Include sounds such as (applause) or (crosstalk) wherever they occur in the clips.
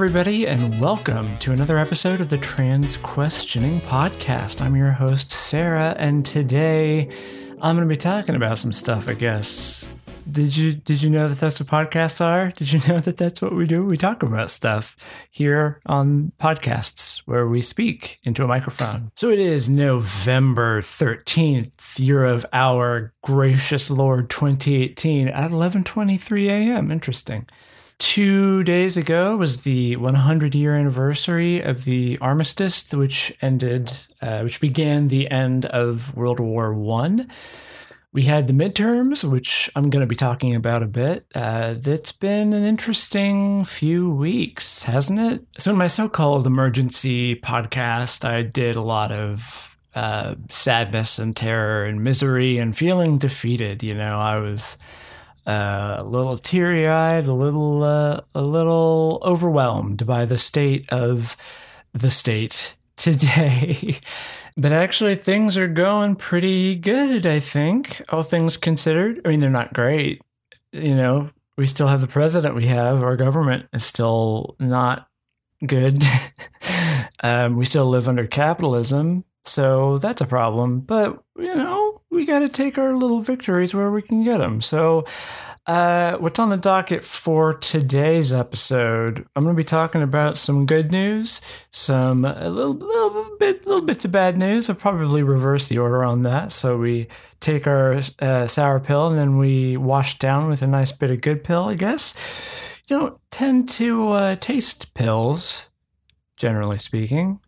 Everybody, and welcome to another episode of the Trans Questioning Podcast. I'm your host, Sarah, and today I'm going to be talking about some stuff, I guess. Did you did you know that that's what podcasts are? Did you (laughs) know that that's what we do? We talk about stuff here on podcasts where we speak into a microphone. So it is November 13th, year of our gracious Lord 2018 at 11:23 a.m. Interesting. Two days ago was the 100 year anniversary of the armistice, which ended, uh, which began the end of World War One. We had the midterms, which I'm going to be talking about a bit. Uh, it's been an interesting few weeks, hasn't it? So, in my so called emergency podcast, I did a lot of uh, sadness and terror and misery and feeling defeated. You know, I was uh, a little teary eyed, a little, uh, a little overwhelmed by the state of the state today. (laughs) but actually, things are going pretty good, I think, all things considered. I mean, they're not great. You know, we still have the president we have, our government is still not good. (laughs) um, we still live under capitalism, so that's a problem. But, you know, we got to take our little victories where we can get them. So, uh, what's on the docket for today's episode? I'm going to be talking about some good news, some a little, little bit, little bits of bad news. I'll probably reverse the order on that. So we take our uh, sour pill and then we wash down with a nice bit of good pill. I guess you don't tend to uh, taste pills, generally speaking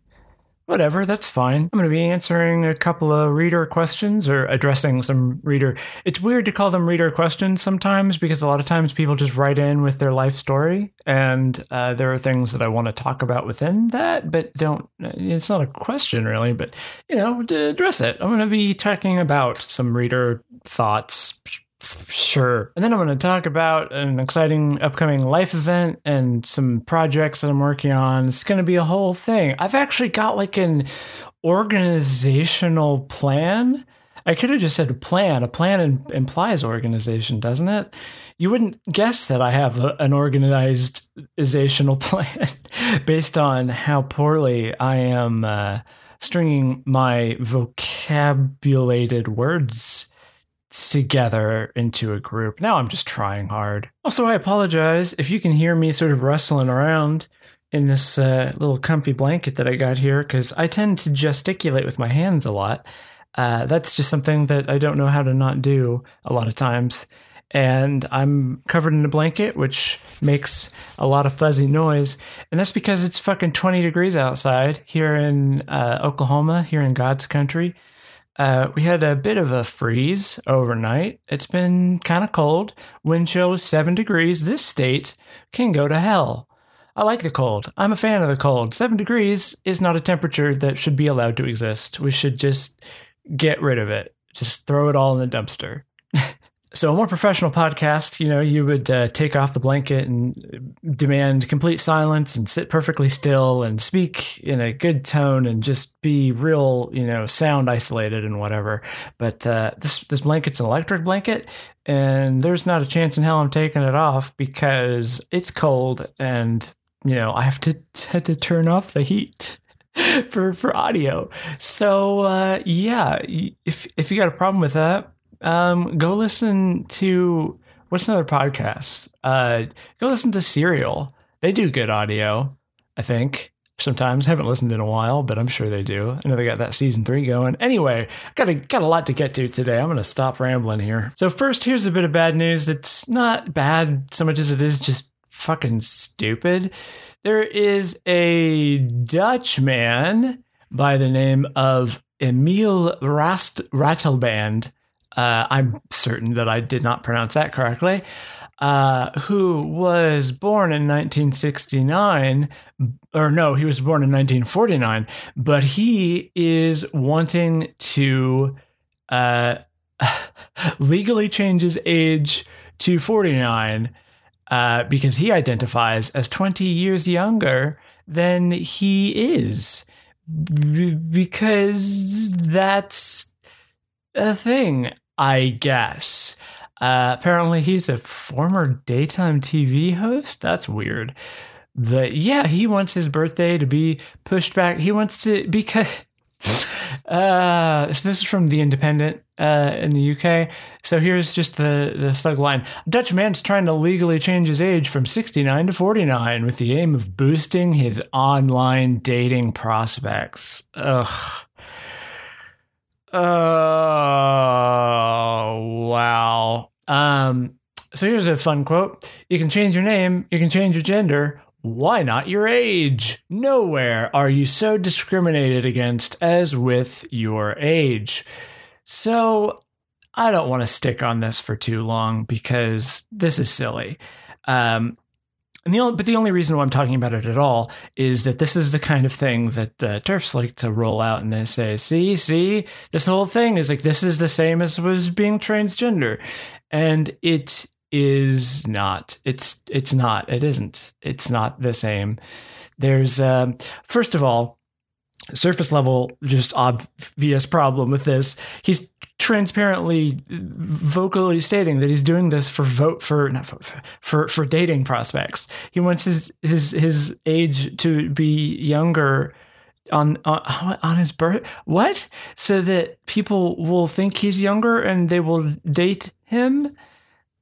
whatever, that's fine. I'm going to be answering a couple of reader questions or addressing some reader. It's weird to call them reader questions sometimes because a lot of times people just write in with their life story, and uh, there are things that I want to talk about within that, but don't. It's not a question really, but you know, to address it. I'm going to be talking about some reader thoughts, Sure. And then I'm going to talk about an exciting upcoming life event and some projects that I'm working on. It's going to be a whole thing. I've actually got like an organizational plan. I could have just said plan. A plan implies organization, doesn't it? You wouldn't guess that I have a, an organizational (laughs) plan based on how poorly I am uh, stringing my vocabulated words together into a group. Now I'm just trying hard. Also, I apologize if you can hear me sort of rustling around in this uh, little comfy blanket that I got here because I tend to gesticulate with my hands a lot. Uh, that's just something that I don't know how to not do a lot of times. And I'm covered in a blanket, which makes a lot of fuzzy noise. And that's because it's fucking 20 degrees outside here in uh, Oklahoma, here in God's country. Uh, we had a bit of a freeze overnight. It's been kind of cold. Wind chill is seven degrees. This state can go to hell. I like the cold. I'm a fan of the cold. Seven degrees is not a temperature that should be allowed to exist. We should just get rid of it. Just throw it all in the dumpster. (laughs) So, a more professional podcast, you know, you would uh, take off the blanket and demand complete silence and sit perfectly still and speak in a good tone and just be real, you know, sound isolated and whatever. But uh, this this blanket's an electric blanket, and there's not a chance in hell I'm taking it off because it's cold and you know I have to had to turn off the heat (laughs) for for audio. So uh, yeah, if if you got a problem with that um, go listen to what's another podcast? Uh, go listen to Serial. They do good audio, I think. Sometimes haven't listened in a while, but I'm sure they do. I know they got that season three going. Anyway, got a got a lot to get to today. I'm gonna stop rambling here. So first, here's a bit of bad news. It's not bad so much as it is just fucking stupid. There is a Dutch man by the name of Emile Rast Ratelband uh, I'm certain that I did not pronounce that correctly, uh, who was born in 1969, or no, he was born in 1949, but he is wanting to uh, (laughs) legally change his age to 49 uh, because he identifies as 20 years younger than he is. B- because that's a thing. I guess. Uh, apparently, he's a former daytime TV host. That's weird. But yeah, he wants his birthday to be pushed back. He wants to because (laughs) uh, so this is from the Independent uh, in the UK. So here's just the the slug line: a Dutch man's trying to legally change his age from 69 to 49 with the aim of boosting his online dating prospects. Ugh. Oh wow. Um. So here's a fun quote: "You can change your name. You can change your gender." Why not your age? Nowhere are you so discriminated against as with your age. So I don't want to stick on this for too long because this is silly. Um, and the only, but the only reason why I'm talking about it at all is that this is the kind of thing that uh, TERFs like to roll out and they say, "See, see, this whole thing is like this is the same as was being transgender," and it is not. It's it's not. It isn't. It's not the same. There's um, first of all, surface level, just obvious problem with this. He's transparently, vocally stating that he's doing this for vote for not for, for for dating prospects. He wants his his his age to be younger on on, on his birth what so that people will think he's younger and they will date him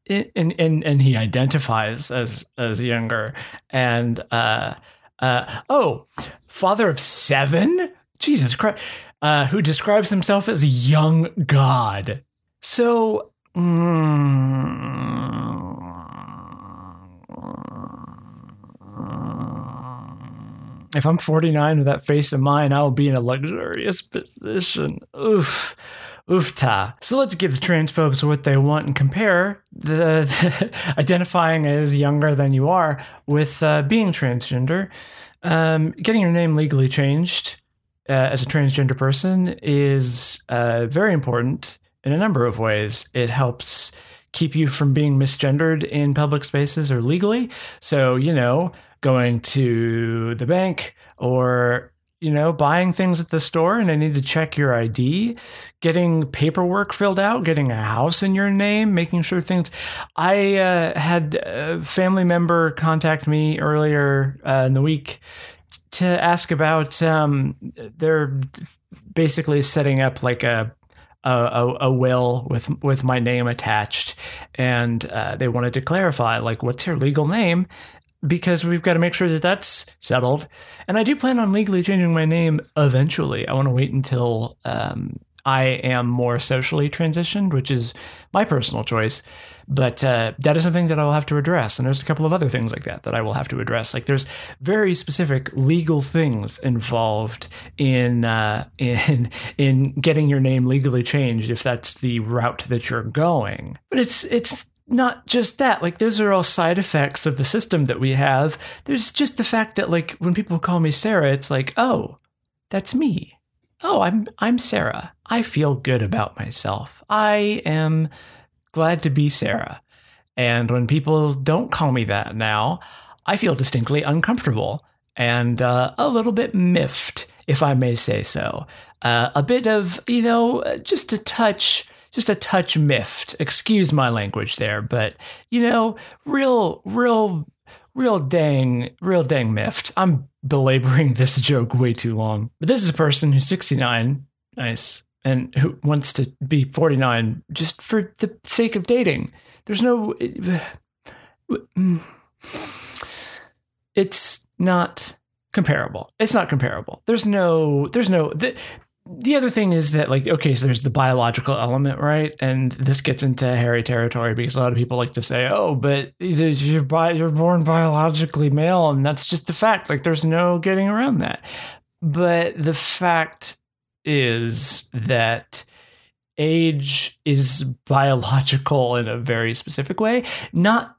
and and and he identifies as as younger and uh uh oh father of seven? Jesus christ. Uh who describes himself as a young god. So mm, if i'm 49 with that face of mine i will be in a luxurious position. Oof. Oofta. So let's give the transphobes what they want and compare the, (laughs) the identifying as younger than you are with uh, being transgender. Um, getting your name legally changed uh, as a transgender person is uh, very important in a number of ways. It helps keep you from being misgendered in public spaces or legally. So, you know, going to the bank or you know, buying things at the store and I need to check your ID, getting paperwork filled out, getting a house in your name, making sure things. I uh, had a family member contact me earlier uh, in the week to ask about. Um, they're basically setting up like a a, a, will with with my name attached, and uh, they wanted to clarify like what's your legal name, because we've got to make sure that that's settled. And I do plan on legally changing my name eventually. I want to wait until um, I am more socially transitioned, which is my personal choice. But uh, that is something that I will have to address. And there's a couple of other things like that that I will have to address. Like there's very specific legal things involved in uh, in (laughs) in getting your name legally changed if that's the route that you're going. But it's it's not just that like those are all side effects of the system that we have. There's just the fact that like when people call me sarah it's like oh that's me. Oh i'm i'm sarah. I feel good about myself. I am glad to be sarah. And when people don't call me that now i feel distinctly uncomfortable and uh, a little bit miffed if i may say so. Uh, a bit of you know just a touch just a touch miffed. Excuse my language there, but you know, real, real, real dang, real dang miffed. I'm belaboring (laughs) this joke way too long. But this is a person who's 69, nice, and who wants to be 49 just for the sake of dating. There's no. (sighs) It's not comparable. It's not comparable. There's no. There's no. The other thing is that like okay so there's the biological element right? And this gets into hairy territory because a lot of people like to say oh but you're bi- you're born biologically male and that's just a fact. Like there's no getting around that. But the fact is that age is biological in a very specific way not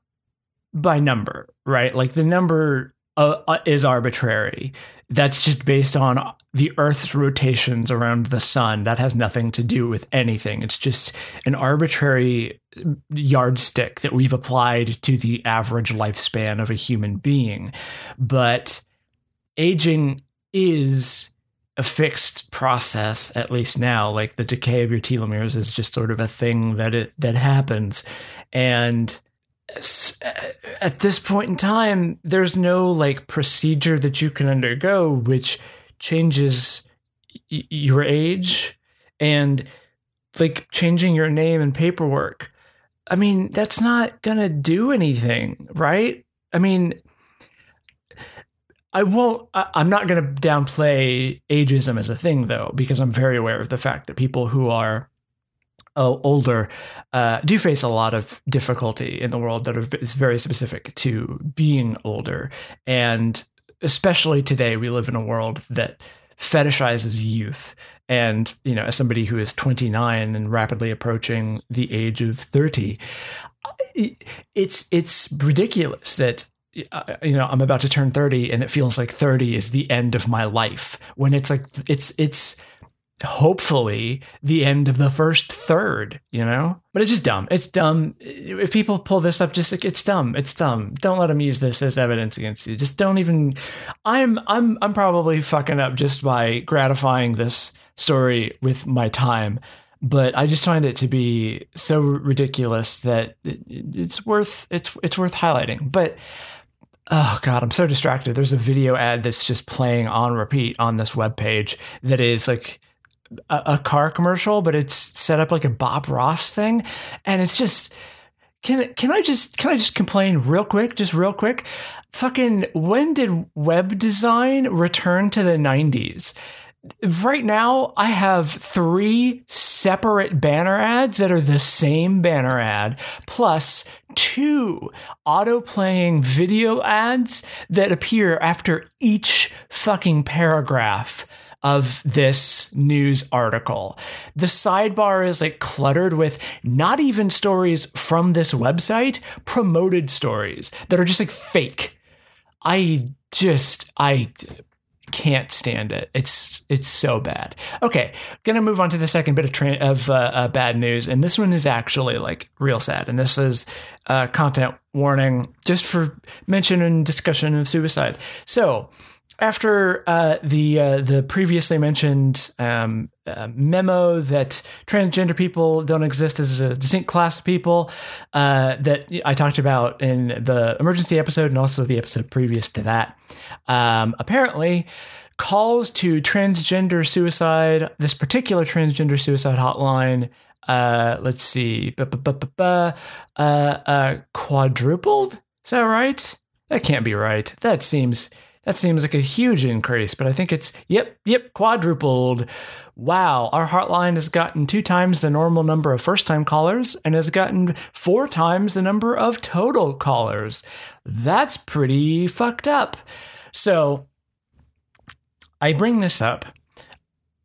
by number right? Like the number uh, uh is arbitrary that's just based on the Earth's rotations around the sun. That has nothing to do with anything. It's just an arbitrary yardstick that we've applied to the average lifespan of a human being. But aging is a fixed process, at least now. Like the decay of your telomeres is just sort of a thing that it that happens. And at this point in time, there's no like procedure that you can undergo which changes y- your age and like changing your name and paperwork. I mean, that's not to do anything, right? I mean, I won't, I, I'm not to downplay ageism as a thing, though, because I'm very aware of the fact that people who are uh, older uh, do face a lot of difficulty in the world that is very specific to being older. And especially today, we live in a world that fetishizes youth. And, you know, as somebody who is 29 and rapidly approaching the age of 30, it's it's ridiculous that uh, you know, I'm about to turn 30 and it feels like 30 is the end of my life when it's like it's it's hopefully the end of the first third, you know? But it's just dumb. It's dumb. If people pull this up, just like it's dumb. It's dumb. Don't let them use this as evidence against you. Just don't even I'm I'm I'm probably fucking up just by gratifying this story with my time. But I just find it to be so ridiculous that it's worth it's it's worth highlighting. But oh god i'm so distracted there's a video ad that's just playing on repeat on this web page that is like a, a car commercial, but it's set up like a Bob Ross thing, and it's just can can I just can I just complain real quick, just real quick? Fucking when did web design return to the 90s? Right now, I have three separate banner ads that are the same banner ad, plus two auto playing video ads that appear after each fucking paragraph of this news article. The sidebar is like cluttered with not even stories from this website, promoted stories that are just like fake. I just, I can't stand it. It's it's so bad. Okay, gonna move on to the second bit of tra- of uh, uh, bad news, and this one is actually like real sad. And this is uh, content warning, just for mention and discussion of suicide. So after uh, the uh, the previously mentioned um, uh, memo that transgender people don't exist as a distinct class of people uh, that I talked about in the emergency episode and also the episode previous to that, um, apparently calls to transgender suicide. This particular transgender suicide hotline. Uh, let's see, uh, quadrupled. Is that right? That can't be right. That seems that seems like a huge increase, but I think it's, yep, yep, quadrupled. Wow, our hotline has gotten two times the normal number of first time callers and has gotten four times the number of total callers. That's pretty fucked up. So I bring this up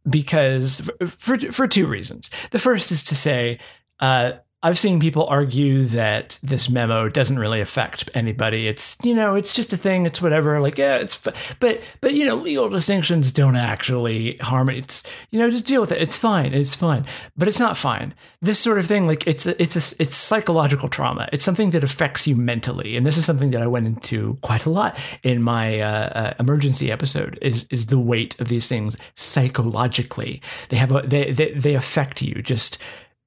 because for, for two reasons. The first is to say, uh, I've seen people argue that this memo doesn't really affect anybody. It's you know, it's just a thing. It's whatever. Like yeah, it's but but you know, legal distinctions don't actually harm it. It's you know, just deal with it. It's fine. It's fine. But it's not fine. This sort of thing, like it's a, it's a, it's psychological trauma. It's something that affects you mentally, and this is something that I went into quite a lot in my uh, uh, emergency episode. Is is the weight of these things psychologically? They have a, they they they affect you just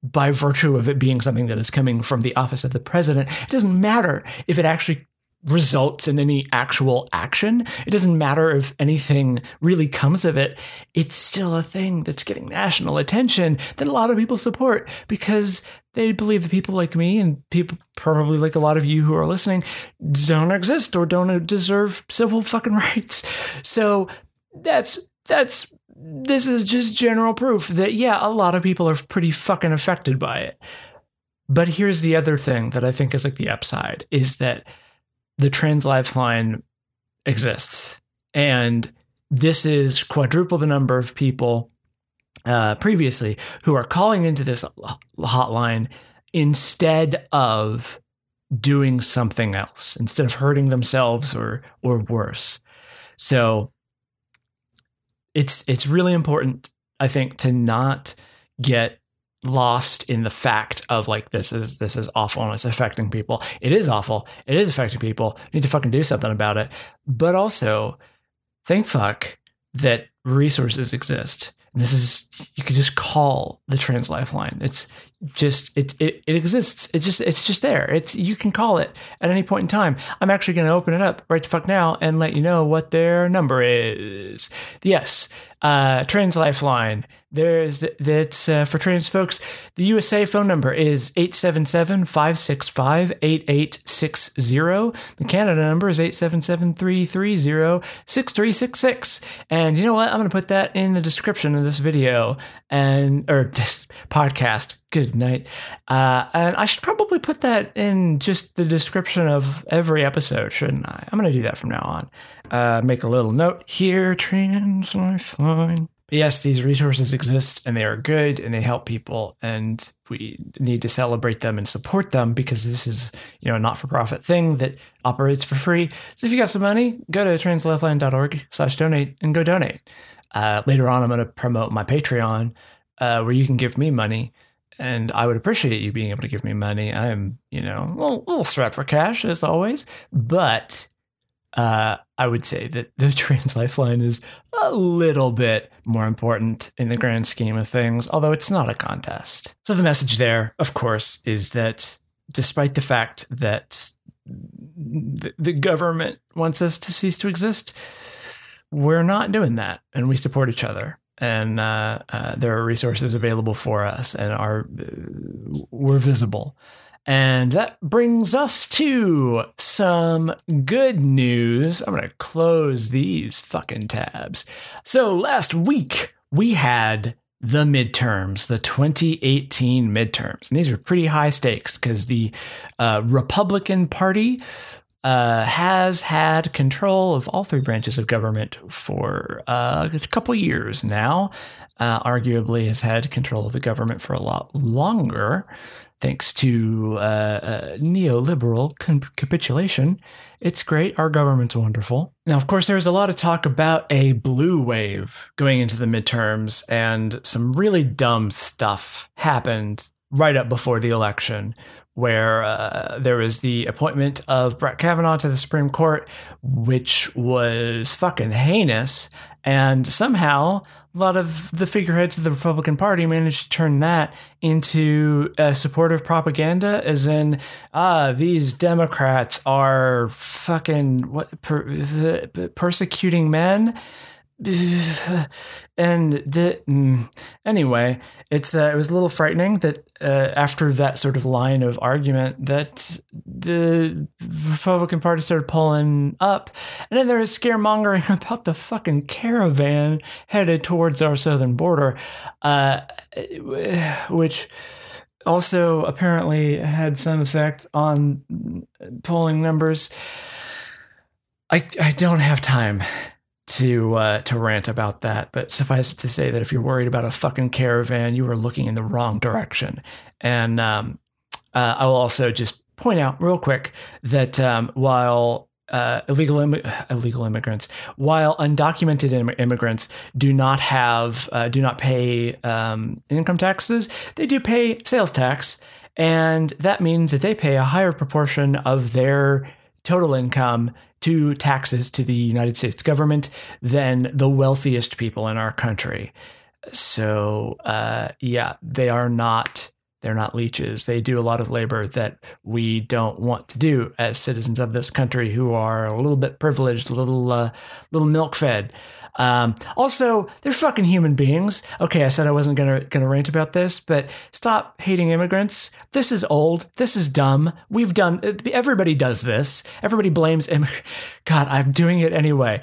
by virtue of it being something that is coming from the office of the president, it doesn't matter if it actually results in any actual action. It doesn't matter if anything really comes of it. It's still a thing that's getting national attention that a lot of people support because they believe that people like me and people probably like a lot of you who are listening don't exist or don't deserve civil fucking (laughs) rights. So that's that's this is just general proof that, yeah, a lot of people are pretty fucking affected by it. But here's the other thing that I think is like the upside is that the trans lifeline exists. And this is quadruple the number of people uh, previously who are calling into this hotline instead of doing something else, instead of hurting themselves or or worse. So it's it's really important, I think, to not get lost in the fact of like this is this is awful and it's affecting people. It is awful. It is affecting people. You need to fucking do something about it. But also, thank fuck that resources exist. This is you could just call the trans lifeline. It's just it, it it exists. It just it's just there. It's you can call it at any point in time. I'm actually going to open it up right the fuck now and let you know what their number is. Yes, uh, Trans Lifeline. There's that's uh, for trans folks. The USA phone number is 877-565-8860. The Canada number is 877-330-6366. And you know what? I'm going to put that in the description of this video and or this podcast. Good night. Uh, and I should probably put that in just the description of every episode, shouldn't I? I'm going to do that from now on. Uh, make a little note here, trans lifeline. Yes, these resources exist and they are good and they help people and we need to celebrate them and support them because this is, you know, a not-for-profit thing that operates for free. So if you got some money, go to translifeline.org slash donate and go donate. Uh, later on, I'm going to promote my Patreon uh, where you can give me money and I would appreciate you being able to give me money. I'm, you know, a little, strapped for cash as always, but uh, I would say that the (laughs) Trans Lifeline is a little bit more important in the grand scheme of things, although it's not a contest. So the message there, of course, is that despite the fact that the government wants us to cease to exist, we're not doing that, and we support each other. And uh, uh, there are resources available for us, and are uh, we're visible. And that brings us to some good news. I'm going to close these fucking tabs. So last week we had the midterms, the 2018 midterms. And these were pretty high stakes because the uh, Republican Party uh, has had control of all three branches of government for uh, a couple years now. Uh, arguably, has had control of the government for a lot longer thanks to uh, uh, neoliberal capitulation. It's great. Our government's wonderful. Now, of course, there was a lot of talk about a blue wave going into the midterms, and some really dumb stuff happened right up before the election, where uh, there was the appointment of Brett Kavanaugh to the Supreme Court, which was fucking heinous. And somehow a lot of the figureheads of the Republican Party managed to turn that into supportive propaganda, as in, ah, these Democrats are fucking what per, persecuting men. (sighs) and the mm, anyway, it's uh, it was a little frightening that uh, after that sort of line of argument that the Republican Party started pulling up, and then there was scaremongering (laughs) about the fucking caravan headed towards our southern border, uh, (sighs) which also apparently had some effect on polling numbers. I I don't have time to uh, to rant about that, but suffice it to say that if you're worried about a fucking caravan, you are looking in the wrong direction. And um, uh, I will also just point out real quick that um, while uh, illegal Im- (sighs) illegal immigrants, while undocumented Im- immigrants do not have uh, do not pay um, income taxes, they do pay sales tax, and that means that they pay a higher proportion of their total income to taxes to the United States government than the wealthiest people in our country. So, uh, yeah, they are not they're not leeches. They do a lot of labor that we don't want to do as citizens of this country who are a little bit privileged, a little uh, little milk fed. Um, also, they're fucking human beings. Okay, I said I wasn't gonna gonna rant about this, but stop hating immigrants. This is old. This is dumb. We've done. Everybody does this. Everybody blames. Im- God, I'm doing it anyway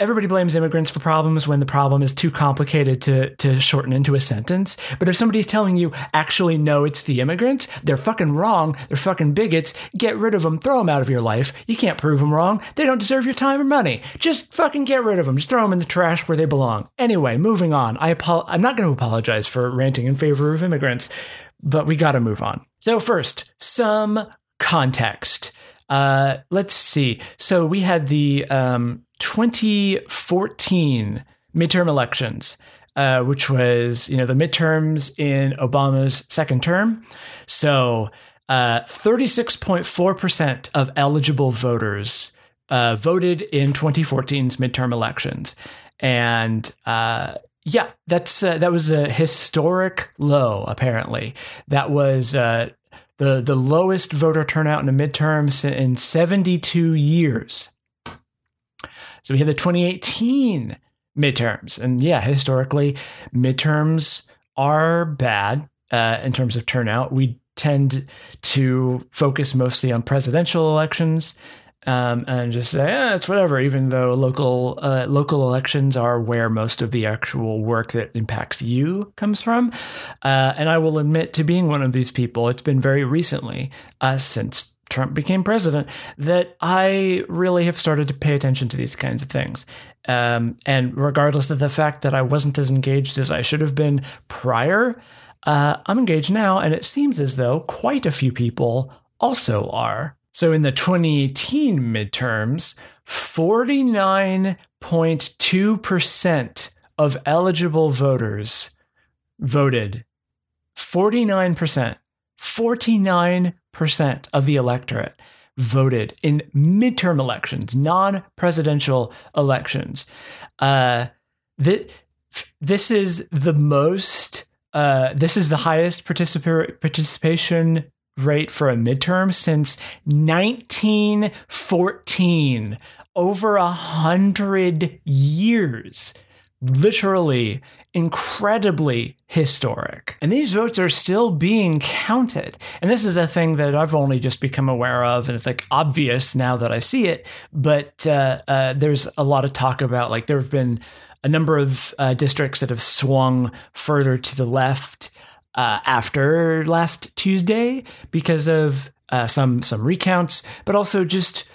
everybody blames immigrants for problems when the problem is too complicated to, to shorten into a sentence. But if somebody's telling you, actually, no, it's the immigrants, they're fucking wrong. They're fucking bigots. Get rid of them. Throw them out of your life. You can't prove them wrong. They don't deserve your time or money. Just fucking get rid of them. Just throw them in the trash where they belong. Anyway, moving on. I apo- I'm not going to apologize for ranting in favor of immigrants, but we got to move on. So, first, some context. Uh, let's see. So we had the um, 2014 midterm elections, uh, which was you know the midterms in Obama's second term. So uh, 36.4% of eligible voters uh, voted in 2014's midterm elections, and uh, Yeah, that's uh, that was a historic low. Apparently, that was uh, the the lowest voter turnout in a midterm in 72 years. So we had the 2018 midterms, and yeah, historically, midterms are bad uh, in terms of turnout. We tend to focus mostly on presidential elections um, and just say eh, it's whatever. Even though local uh, local elections are where most of the actual work that impacts you comes from, uh, and I will admit to being one of these people. It's been very recently uh, since Trump became president that I really have started to pay attention to these kinds of things. Um, and regardless of the fact that I wasn't as engaged as I should have been prior, uh, I'm engaged now, and it seems as though quite a few people also are. So in the 2018 midterms, 49.2% of eligible voters voted. 49%. 49% of the electorate voted in midterm elections, non presidential elections. Uh, th- this is the most, uh, this is the highest participa- participation rate for a midterm since 1914, over a hundred years. Literally incredibly historic. And these votes are still being counted. And this is a thing that I've only just become aware of, and it's like obvious now that I see it. But uh, uh, there's a lot of talk about like there have been a number of uh, districts that have swung further to the left uh, after last Tuesday because of uh, some some recounts, but also just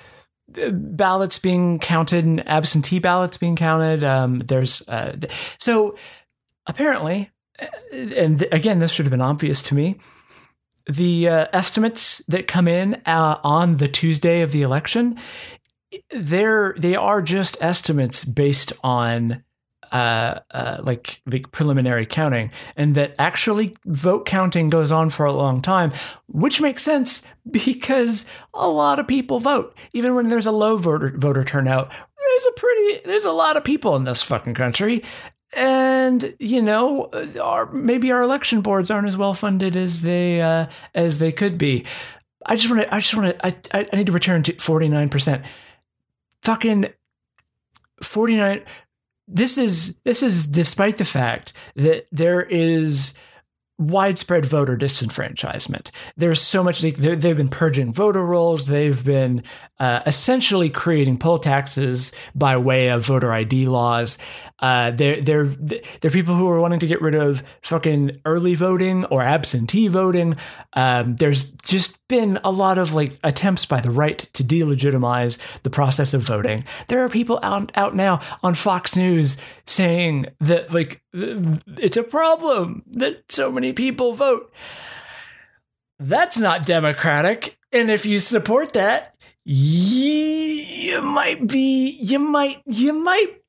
ballots being counted and absentee ballots being counted. Um, there's uh, so apparently, uh, and again, this should have been obvious to me. The uh, estimates that come in uh, on the Tuesday of the election, they're they are just estimates based on uh, uh, like the preliminary counting, and that actually vote counting goes on for a long time, which makes sense (laughs) because a lot of people vote, even when there's a low voter voter turnout. There's a pretty there's a lot of people in this fucking country, and you know, our maybe our election boards aren't as well funded as they uh, as they could be. I just want to. I just want to. I, I need to return to forty nine percent. Fucking forty nine this is this is despite the fact that there is widespread voter disenfranchisement. There's so much they, have been purging voter rolls. They've been uh, essentially creating poll taxes by way of voter ID laws. Uh, they're they're they're people who are wanting to get rid of fucking early voting or absentee voting. Um, there's just been a lot of like attempts by the right to delegitimize the process of voting. There are people out out now on Fox News saying that like it's a problem that so many people vote. That's not democratic. And if you support that, you might be you might you might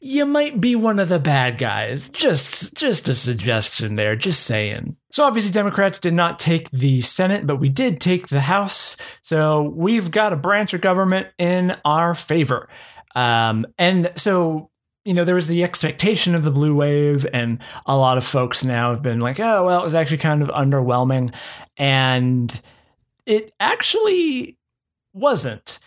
you might be one of the bad guys. Just just a suggestion there just saying. So obviously democrats did not take the senate but we did take the house. So we've got a branch of government in our favor. Um, and so you know, there was the expectation of the blue wave, and a lot of folks now have been like, oh, well, it was actually kind of underwhelming. And it actually wasn't.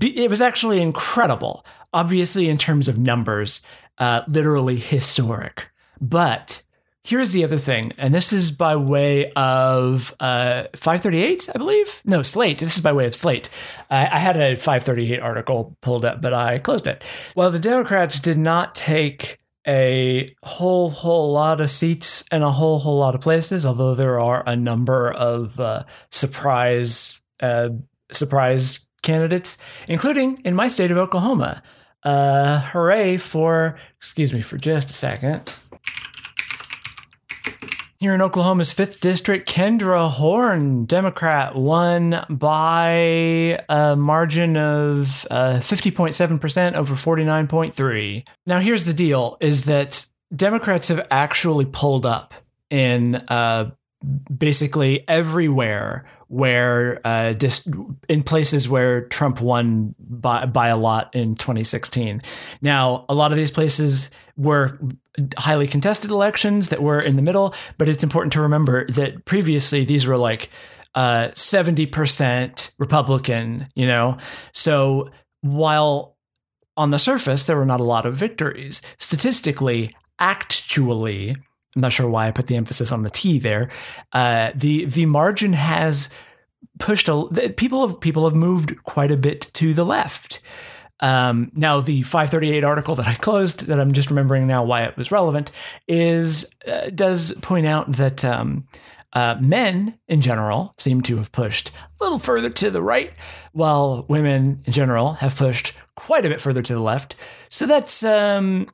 It was actually incredible, obviously, in terms of numbers, uh, literally historic. But here's the other thing, and this is by way of uh, 538, I believe. No, Slate. This is by way of Slate. I, I had a 538 article pulled up, but I closed it. Well, the Democrats did not take a whole whole lot of seats in a whole whole lot of places, although there are a number of uh, surprise uh, surprise candidates, including in my state of Oklahoma. Uh, hooray for, excuse me for just a second. Here in Oklahoma's 5th District, Kendra Horn, Democrat, won by a margin of uh, 50.7% over 49.3. Now, here's the deal is that Democrats have actually pulled up in uh, basically everywhere where uh, dis- in places where Trump won by by a lot in 2016. Now, a lot of these places were highly contested elections that were in the middle, but it's important to remember that previously these were like uh, 70% Republican, you know? So while on the surface there were not a lot of victories, statistically, actually, I'm not sure why I put the emphasis on the T there. Uh, the the margin has pushed a people have people have moved quite a bit to the left. Um, now, the 538 article that I closed, that I'm just remembering now why it was relevant, is uh, does point out that um, uh, men in general seem to have pushed a little further to the right, while women in general have pushed quite a bit further to the left. So that's um,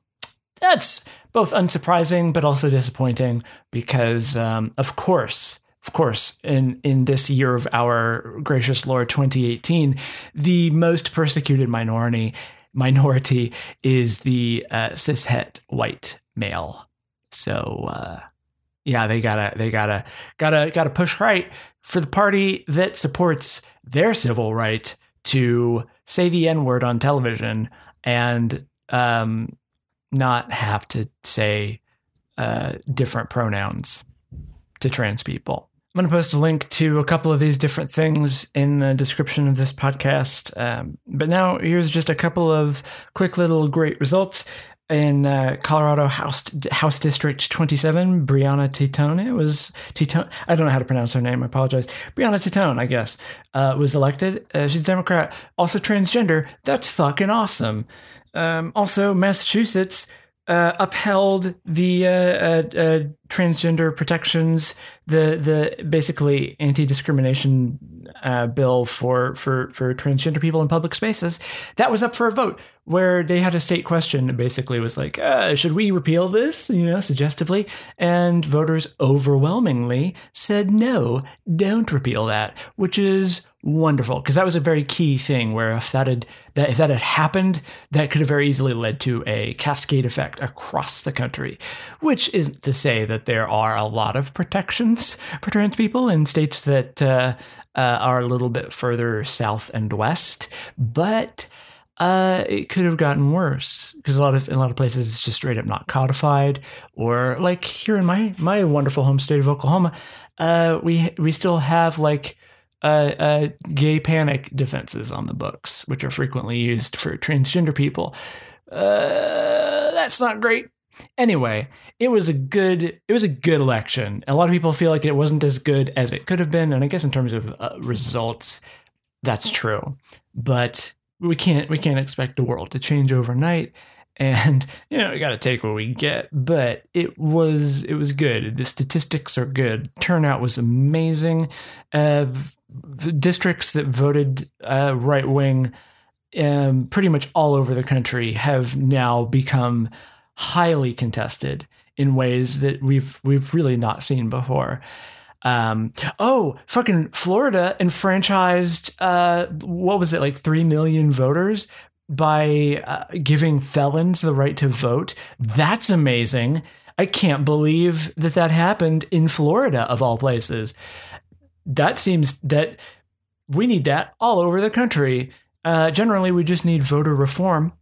that's both unsurprising but also disappointing because, um, of course, of course, in, in this year of our gracious Lord 2018, the most persecuted minority minority is the uh, cishet white male. So uh, yeah, they gotta they gotta gotta gotta push right for the party that supports their civil right to say the n word on television and um, not have to say uh, different pronouns to trans people. I'm going to post a link to a couple of these different things in the description of this podcast. Um, but now here's just a couple of quick little great results. In uh, Colorado House House District 27, Brianna Titone was Titone. I don't know how to pronounce her name. I apologize. Brianna Titone, I guess, uh, was elected. Uh, she's a Democrat, also transgender. That's fucking awesome. Um, also, Massachusetts uh, upheld the uh, uh, uh, transgender protections, the the basically anti discrimination uh, bill for for for transgender people in public spaces. That was up for a vote, where they had a state question. Basically, was like, uh, should we repeal this? You know, suggestively, and voters overwhelmingly said no, don't repeal that, which is wonderful because that was a very key thing where if that had that if that had happened that could have very easily led to a cascade effect across the country which isn't to say that there are a lot of protections for trans people in states that uh, uh, are a little bit further south and west but uh, it could have gotten worse because a lot of in a lot of places it's just straight up not codified or like here in my my wonderful home state of Oklahoma uh, we we still have like uh, uh, gay panic defenses on the books, which are frequently used for transgender people. Uh, that's not great. Anyway, it was a good it was a good election. A lot of people feel like it wasn't as good as it could have been, and I guess in terms of uh, results, that's true. But we can't we can't expect the world to change overnight (laughs) and you know we got to take what we get but it was it was good the statistics are good turnout was amazing uh, districts that voted uh, right wing um, pretty much all over the country have now become highly contested in ways that we've we've really not seen before. Um, oh, fucking Florida enfranchised uh, what was it like three million voters by uh, giving felons the right to vote. That's amazing. I can't believe that that happened in Florida of all places that seems that we need that all over the country. Uh, generally, we just need voter reform.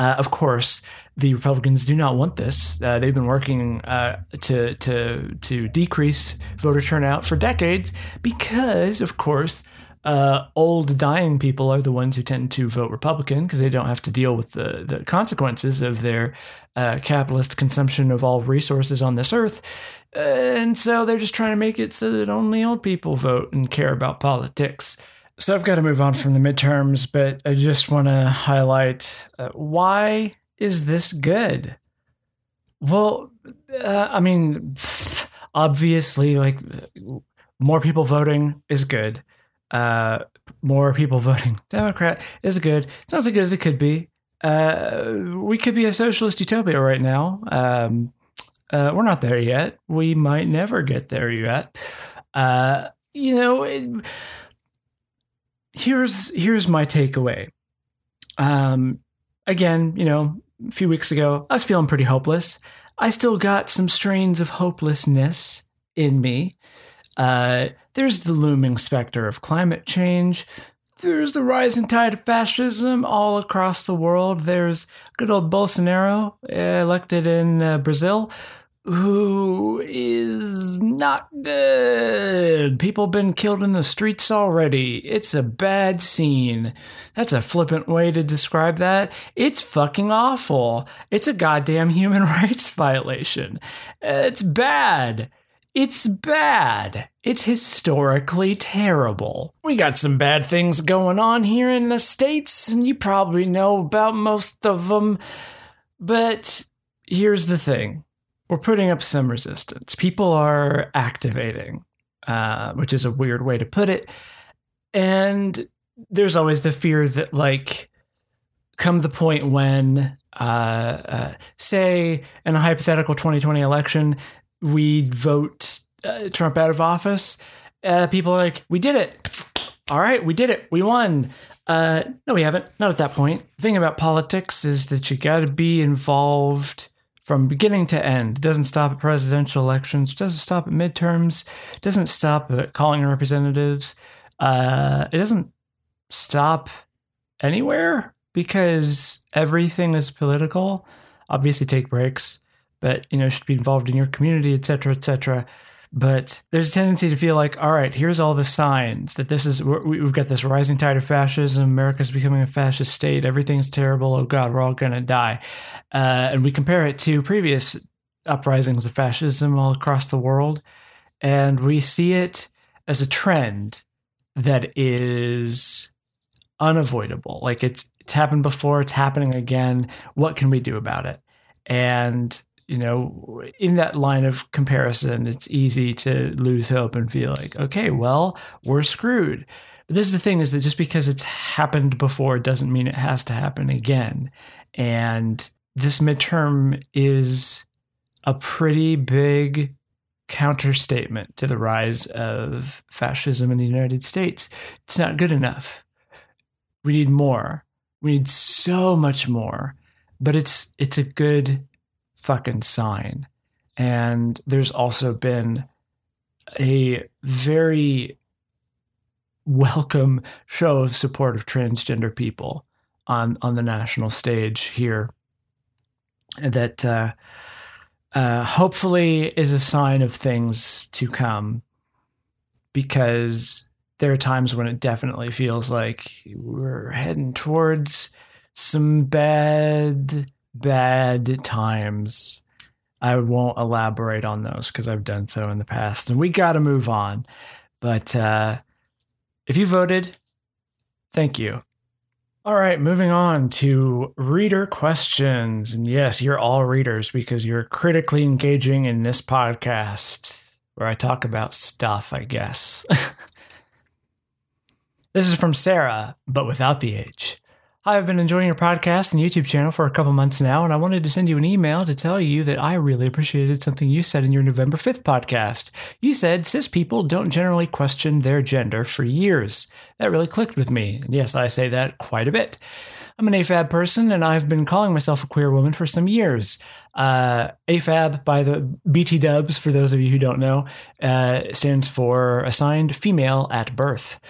Uh, of course, the Republicans do not want this. Uh, they've been working uh, to to to decrease voter turnout for decades because, of course, uh, old dying people are the ones who tend to vote Republican because they don't have to deal with the the consequences of their uh, capitalist consumption of all resources on this earth. And so they're just trying to make it so that only old people vote and care about politics. So I've got to move on from the midterms, but I just want to highlight uh, why is this good? Well, uh, I mean, obviously, like more people voting is good. Uh, more people (laughs) voting Democrat is good. It's not as good as it could be. Uh, we could be a socialist utopia right now. Um, uh, we're not there yet. We might never get there yet. Uh, you know, it, here's here's my takeaway. Um, again, you know, a few weeks ago, I was feeling pretty hopeless. I still got some strains of hopelessness in me. Uh, there's the looming specter of climate change. There's the rising tide of fascism all across the world. There's good old Bolsonaro, elected in uh, Brazil, who is not good. People been killed in the streets already. It's a bad scene. That's a flippant way to describe that. It's fucking awful. It's a goddamn human (laughs) rights violation. It's bad. It's bad. It's historically terrible. We got some bad things going on here in the States, and you probably know about most of them. But here's the thing we're putting up some resistance. People are activating, uh, which is a weird way to put it. And there's always the fear that, like, come the point when, uh, uh, say, in a hypothetical 2020 election, we vote uh, Trump out of office, uh, people are like, we did it. All right, we did it. We won. Uh, no, we haven't. Not at that point. The thing about politics is that you got to be involved from beginning to end. It doesn't stop at presidential elections. Doesn't stop at midterms. Doesn't stop at calling representatives. Uh, it doesn't stop anywhere because everything is political. Obviously, take breaks, but you know should be involved in your community, etc., etc. But there's a tendency to feel like, all right, here's all the signs that this is, we've got this rising tide of fascism. America's becoming a fascist state. Everything's terrible. Oh God, we're all going to die. Uh, and we compare it to previous uprisings of fascism all across the world. And we see it as a trend that is unavoidable. Like it's, it's happened before, it's happening again. What can we do about it? And you know, in that line of comparison, it's easy to lose hope and feel like, okay, well, we're screwed. But this is the thing is that just because it's happened before doesn't mean it has to happen again. And this midterm is a pretty big counterstatement to the rise of fascism in the United States. It's not good enough. We need more. We need so much more. But it's it's a good fucking sign. And there's also been a very welcome show of support of transgender people on on the national stage here that uh, uh, hopefully is a sign of things to come because there are times when it definitely feels like we're heading towards some bad bad times. I won't elaborate on those because I've done so in the past, and we got to move on. But uh, if you voted, thank you. All right, moving on to reader questions. And yes, you're all readers because you're critically engaging in this podcast where I talk about stuff, I guess. (laughs) this is from Sarah, but without the H. Hi, I've been enjoying your podcast and YouTube channel for a couple months now, and I wanted to send you an email to tell you that I really appreciated something you said in your November 5th podcast. You said cis people don't generally question their gender for years. That really clicked with me. And yes, I say that quite a bit. I'm an AFAB person, and I've been calling myself a queer woman for some years. Uh, AFAB, by the BT dubs, for those of you who don't know, uh, stands for assigned female at birth.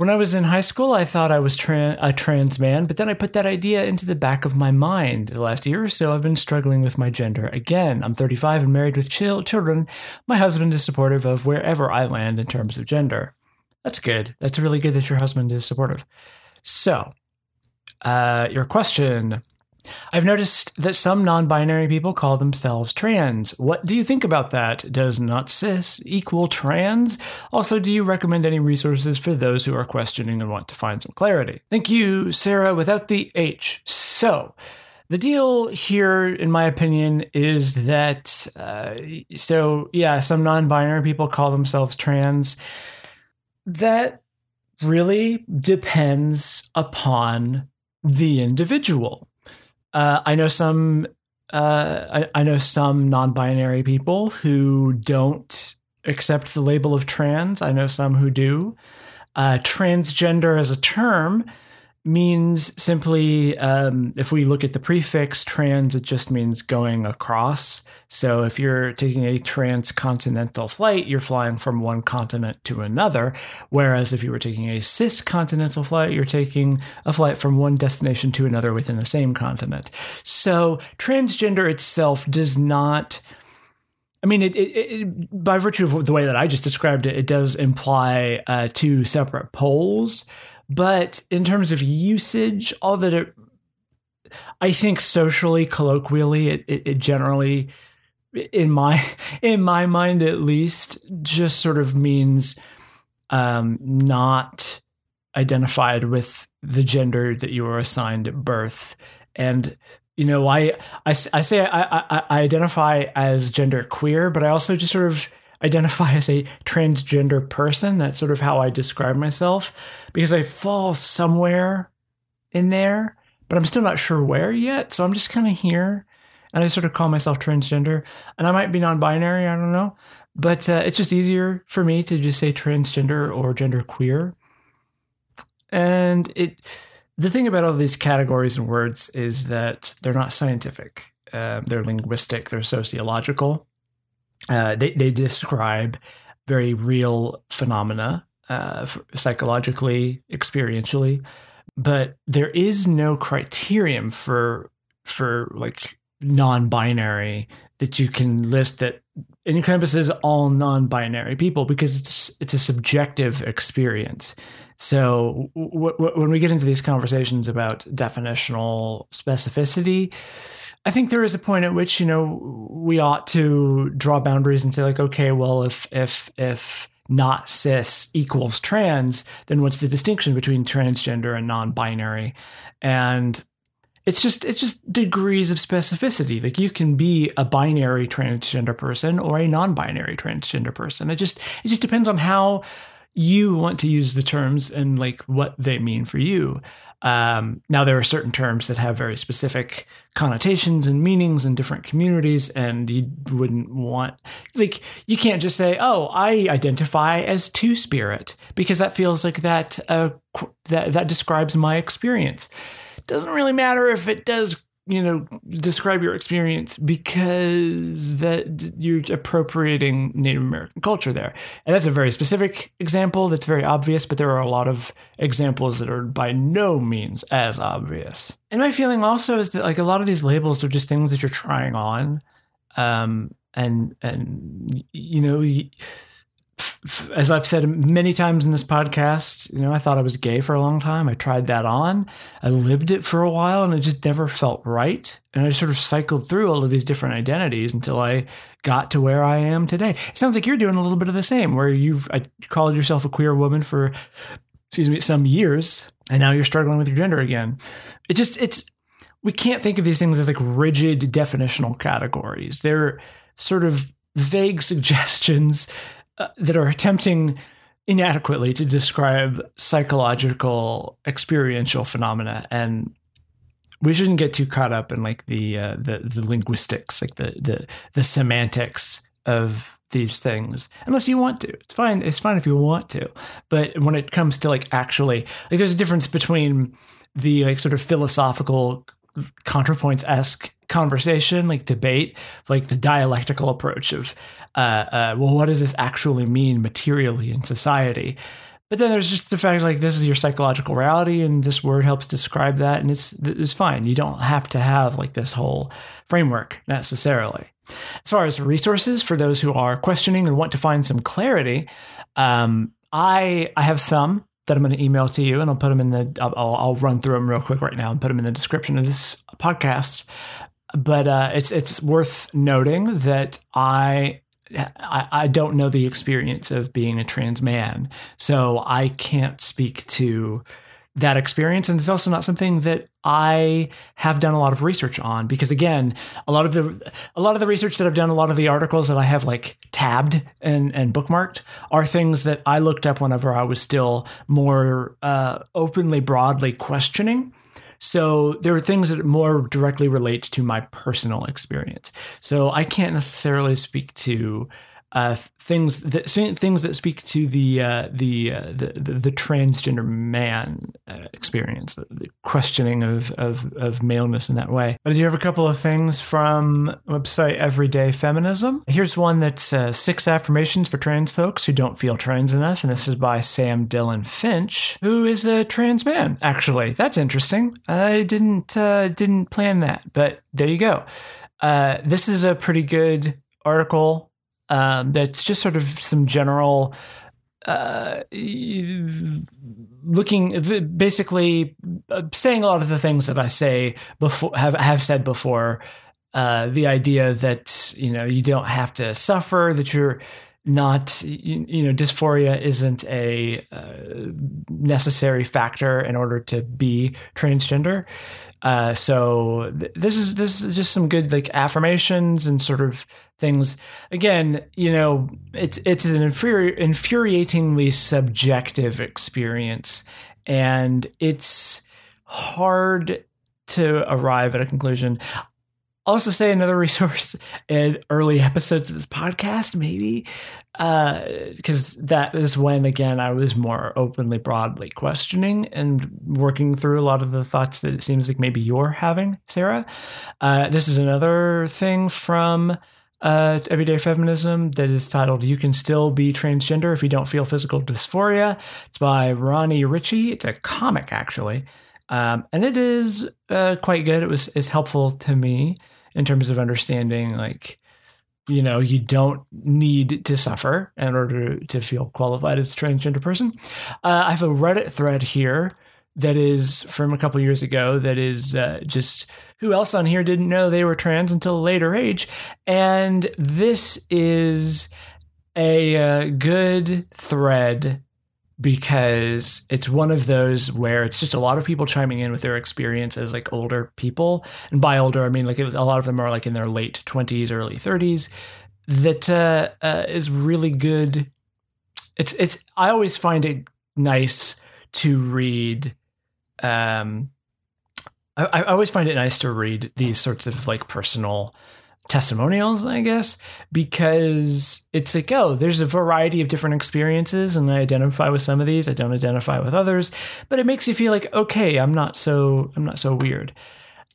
When I was in high school, I thought I was tra- a trans man, but then I put that idea into the back of my mind. The last year or so, I've been struggling with my gender again. I'm 35 and married with chil- children. My husband is supportive of wherever I land in terms of gender. That's good. That's really good that your husband is supportive. So, uh, your question I've noticed that some non binary people call themselves trans. What do you think about that? Does not cis equal trans? Also, do you recommend any resources for those who are questioning and want to find some clarity? Thank you, Sarah, without the H. So, the deal here, in my opinion, is that, uh, so yeah, some non binary people call themselves trans. That really depends upon the individual uh, I know some. Uh, I, I know some non-binary people who don't accept the label of trans. I know some who do. Uh, transgender as a term means simply, um, if we look at the prefix trans, it just means going across. So if you're taking a transcontinental flight, you're flying from one continent to another. Whereas if you were taking a ciscontinental flight, you're taking a flight from one destination to another within the same continent. So transgender itself does not. I mean, it, it, it, by virtue of the way that I just described it, it does imply uh, two separate poles. But in terms of usage, all that it, I think socially, colloquially, it, it, it generally, in my (laughs) in my mind at least, just sort of means um, not identified with the gender that you were assigned at birth. And you know, I I, I say I, I, I identify as gender queer, but I also just sort of identify as a transgender person. That's sort of how I describe myself because I fall somewhere in there, but I'm still not sure where yet. So I'm just kind of here and I sort of call myself transgender. And I might be non binary, I don't know. But uh, it's just easier for me to just say transgender or gender queer. And it, the thing about all these categories and words is that they're not scientific. Uh, they're linguistic, they're sociological. Uh, they, they describe very real phenomena, uh, psychologically, experientially, but there is no criterion for for like non-binary that you can list that encompasses all non-binary people because it's it's a subjective experience. So w- w- when we get into these conversations about definitional specificity, I think there is a point at which you know we ought to draw boundaries and say like, okay, well, if if if not cis equals trans, then what's the distinction between transgender and non-binary? And it's just it's just degrees of specificity. Like you can be a binary transgender person or a non-binary transgender person. It just it just depends on how you want to use the terms and like what they mean for you. Um, now, there are certain terms that have very specific connotations and meanings in different communities, and you wouldn't want, like, you can't just say, "Oh, I identify as two spirit," because that feels like that uh, that that describes my experience. It doesn't really matter if it does you know describe your experience because that you're appropriating Native American culture there. And that's a very specific example that's very obvious, but there are a lot of examples that are by no means as obvious. And my feeling also is that like a lot of these labels are just things that you're trying on um and and you know as I've said many times in this podcast, you know, I thought I was gay for a long time. I tried that on. I lived it for a while and it just never felt right. And I sort of cycled through all of these different identities until I got to where I am today. It sounds like you're doing a little bit of the same, where you've called yourself a queer woman for, excuse me, some years, and now you're struggling with your gender again. It just, it's, we can't think of these things as like rigid definitional categories. They're sort of vague (laughs) suggestions uh, that are attempting inadequately to describe psychological experiential phenomena. And we shouldn't get too caught up in like the uh, the, the linguistics like the, the the semantics of these things unless you want to. It's fine it's fine if you want to. But when it comes to like actually like there's a difference between the like sort of philosophical ContraPoints esque conversation, like debate, like the dialectical approach of, uh, uh, well, what does this actually mean materially in society? But then there's just the fact like this is your psychological reality, and this word helps describe that, and it's it's fine. You don't have to have like this whole framework necessarily. As far as resources for those who are questioning and want to find some clarity, um, I I have some that I'm going to email to you, and I'll put them in the. I'll, I'll, run through them real quick right now and put them in the description of this podcast. But uh, it's it's worth noting that I, I don't know the experience of being a trans man, so I can't speak to that experience and it's also not something that I have done a lot of research on because again a lot of the a lot of the research that I've done a lot of the articles that I have like tabbed and and bookmarked are things that I looked up whenever I was still more uh, openly broadly questioning so there are things that more directly relate to my personal experience. So I can't necessarily speak to uh, things that things that speak to the uh, the, uh, the, the, the transgender man uh, experience, the, the, questioning of, of of maleness in that way. But I do have a couple of things from website Everyday Feminism. Here's one that's uh, six affirmations for trans folks who don't feel trans enough, and this is by Sam Dylan Finch, who is a trans man. Actually, that's interesting. I didn't uh, didn't plan that, but there you go. this is a pretty good article um, that's just sort of some general uh, looking basically uh, saying a lot of the things that I say before have have said before. Uh, the idea that you know you don't have to suffer, that you're not you, you know dysphoria isn't a uh, necessary factor in order to be transgender. Uh, so th- this is this is just some good like affirmations and sort of things. Again, you know, it's it's an infuri- infuriatingly subjective experience, and it's hard to arrive at a conclusion also say another (laughs) resource in early episodes of this podcast, maybe, because uh, that is when again I was more openly, broadly questioning and working through a lot of the thoughts that it seems like maybe you're having, Sarah. Uh, this is another thing from. Uh, Everyday Feminism that is titled You Can Still Be Transgender If You Don't Feel Physical Dysphoria. It's by Ronnie Ritchie. It's a comic, actually. Um, and it is uh, quite good. It was is helpful to me in terms of understanding like you know you don't need to suffer in order to feel qualified as a transgender person. Uh, i have a reddit thread here that is from a couple years ago that is uh, just who else on here didn't know they were trans until a later age? And this is a uh, good thread because it's one of those where it's just a lot of people chiming in with their experience as like older people. And by older i mean like a lot of them are like in their late 20s early 30s That uh, uh, is really good. It's it's i always find it nice to read um I, I always find it nice to read these sorts of like personal testimonials, I guess, because it's like, oh, there's a variety of different experiences, and I identify with some of these. I don't identify with others, but it makes you feel like, okay, I'm not so I'm not so weird.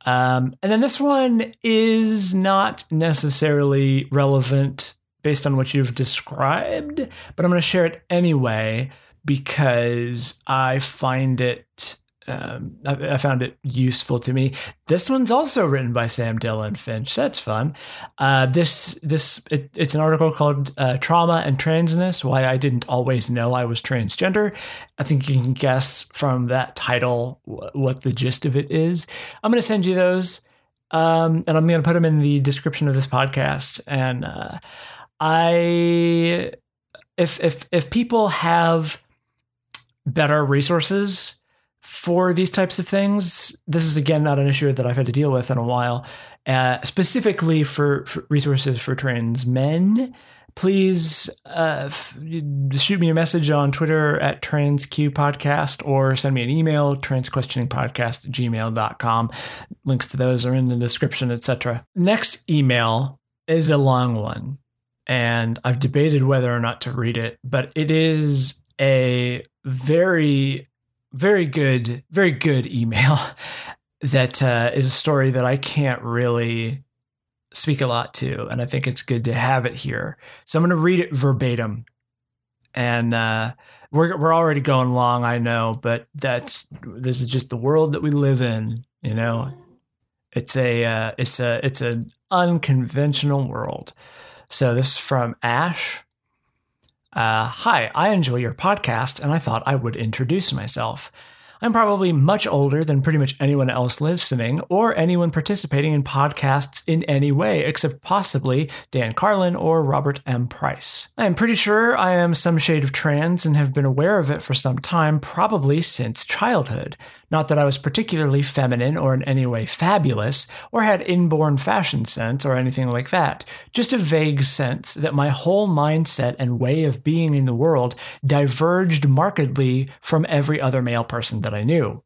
Um, and then this one is not necessarily relevant based on what you've described, but I'm going to share it anyway because I find it um, I, I, found it useful to me. This one's also written by Sam Dylan Finch. That's fun. Uh, this this it, it's an article called uh, "Trauma and Transness: Why I Didn't Always Know I Was Transgender." I think you can guess from that title what the gist of it is. I'm going to send you those, um, and I'm going to put them in the description of this podcast. And uh, I, if if if people have better resources for these types of things. This is again not an issue that I've had to deal with in a while. Uh, specifically for, for, resources for trans men, please uh, shoot me a message on Twitter at transq podcast or send me an email transquestioningpodcast gmail.com. Links to those are in the description, etc. Next email is a long one, and I've debated whether or not to read it, but it is a very very good, very good email (laughs) that uh, is a story that I can't really speak a lot to, and I think it's good to have it here. So I'm going to read it verbatim, and uh, we're we're already going long, I know, but that's this is just the world that we live in. You know, it's a uh, it's a it's an unconventional world. So this is from Ash. Uh, hi, I enjoy your podcast, and I thought I would introduce myself. I'm probably much older than pretty much anyone else listening or anyone participating in podcasts in any way, except possibly Dan Carlin or Robert M. Price. I am pretty sure I am some shade of trans and have been aware of it for some time, probably since childhood. Not that I was particularly feminine or in any way fabulous, or had inborn fashion sense or anything like that. Just a vague sense that my whole mindset and way of being in the world diverged markedly from every other male person that I knew.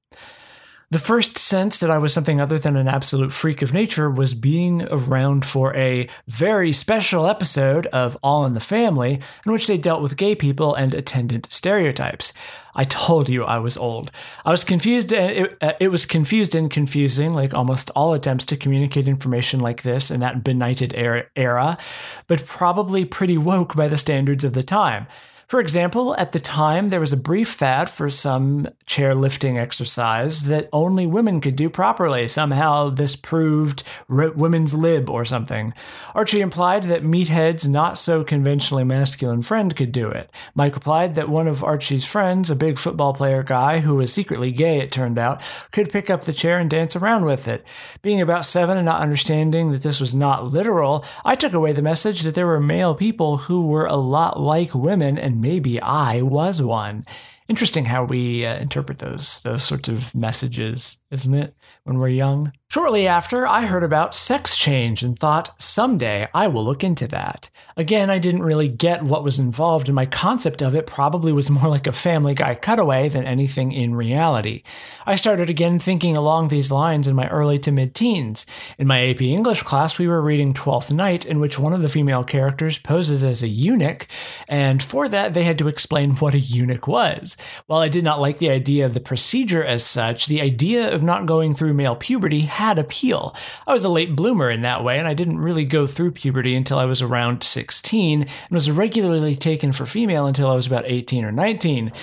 The first sense that I was something other than an absolute freak of nature was being around for a very special episode of All in the Family, in which they dealt with gay people and attendant stereotypes. I told you I was old. I was confused. It, uh, it was confused and confusing, like almost all attempts to communicate information like this in that benighted era, but probably pretty woke by the standards of the time. For example, at the time, there was a brief fad for some chairlifting exercise that only women could do properly. Somehow, this proved women's lib or something. Archie implied that Meathead's not so conventionally masculine friend could do it. Mike replied that one of Archie's friends, a big football player guy who was secretly gay, it turned out, could pick up the chair and dance around with it. Being about seven and not understanding that this was not literal, I took away the message that there were male people who were a lot like women and maybe I was one. Interesting how we uh, interpret those those sorts of messages, isn't it? When we're young. Shortly after, I heard about sex change and thought, someday I will look into that. Again, I didn't really get what was involved, and my concept of it probably was more like a Family Guy cutaway than anything in reality. I started again thinking along these lines in my early to mid teens. In my AP English class, we were reading Twelfth Night, in which one of the female characters poses as a eunuch, and for that, they had to explain what a eunuch was. While I did not like the idea of the procedure as such, the idea of not going through male puberty had appeal. I was a late bloomer in that way, and I didn't really go through puberty until I was around 16 and was regularly taken for female until I was about 18 or 19.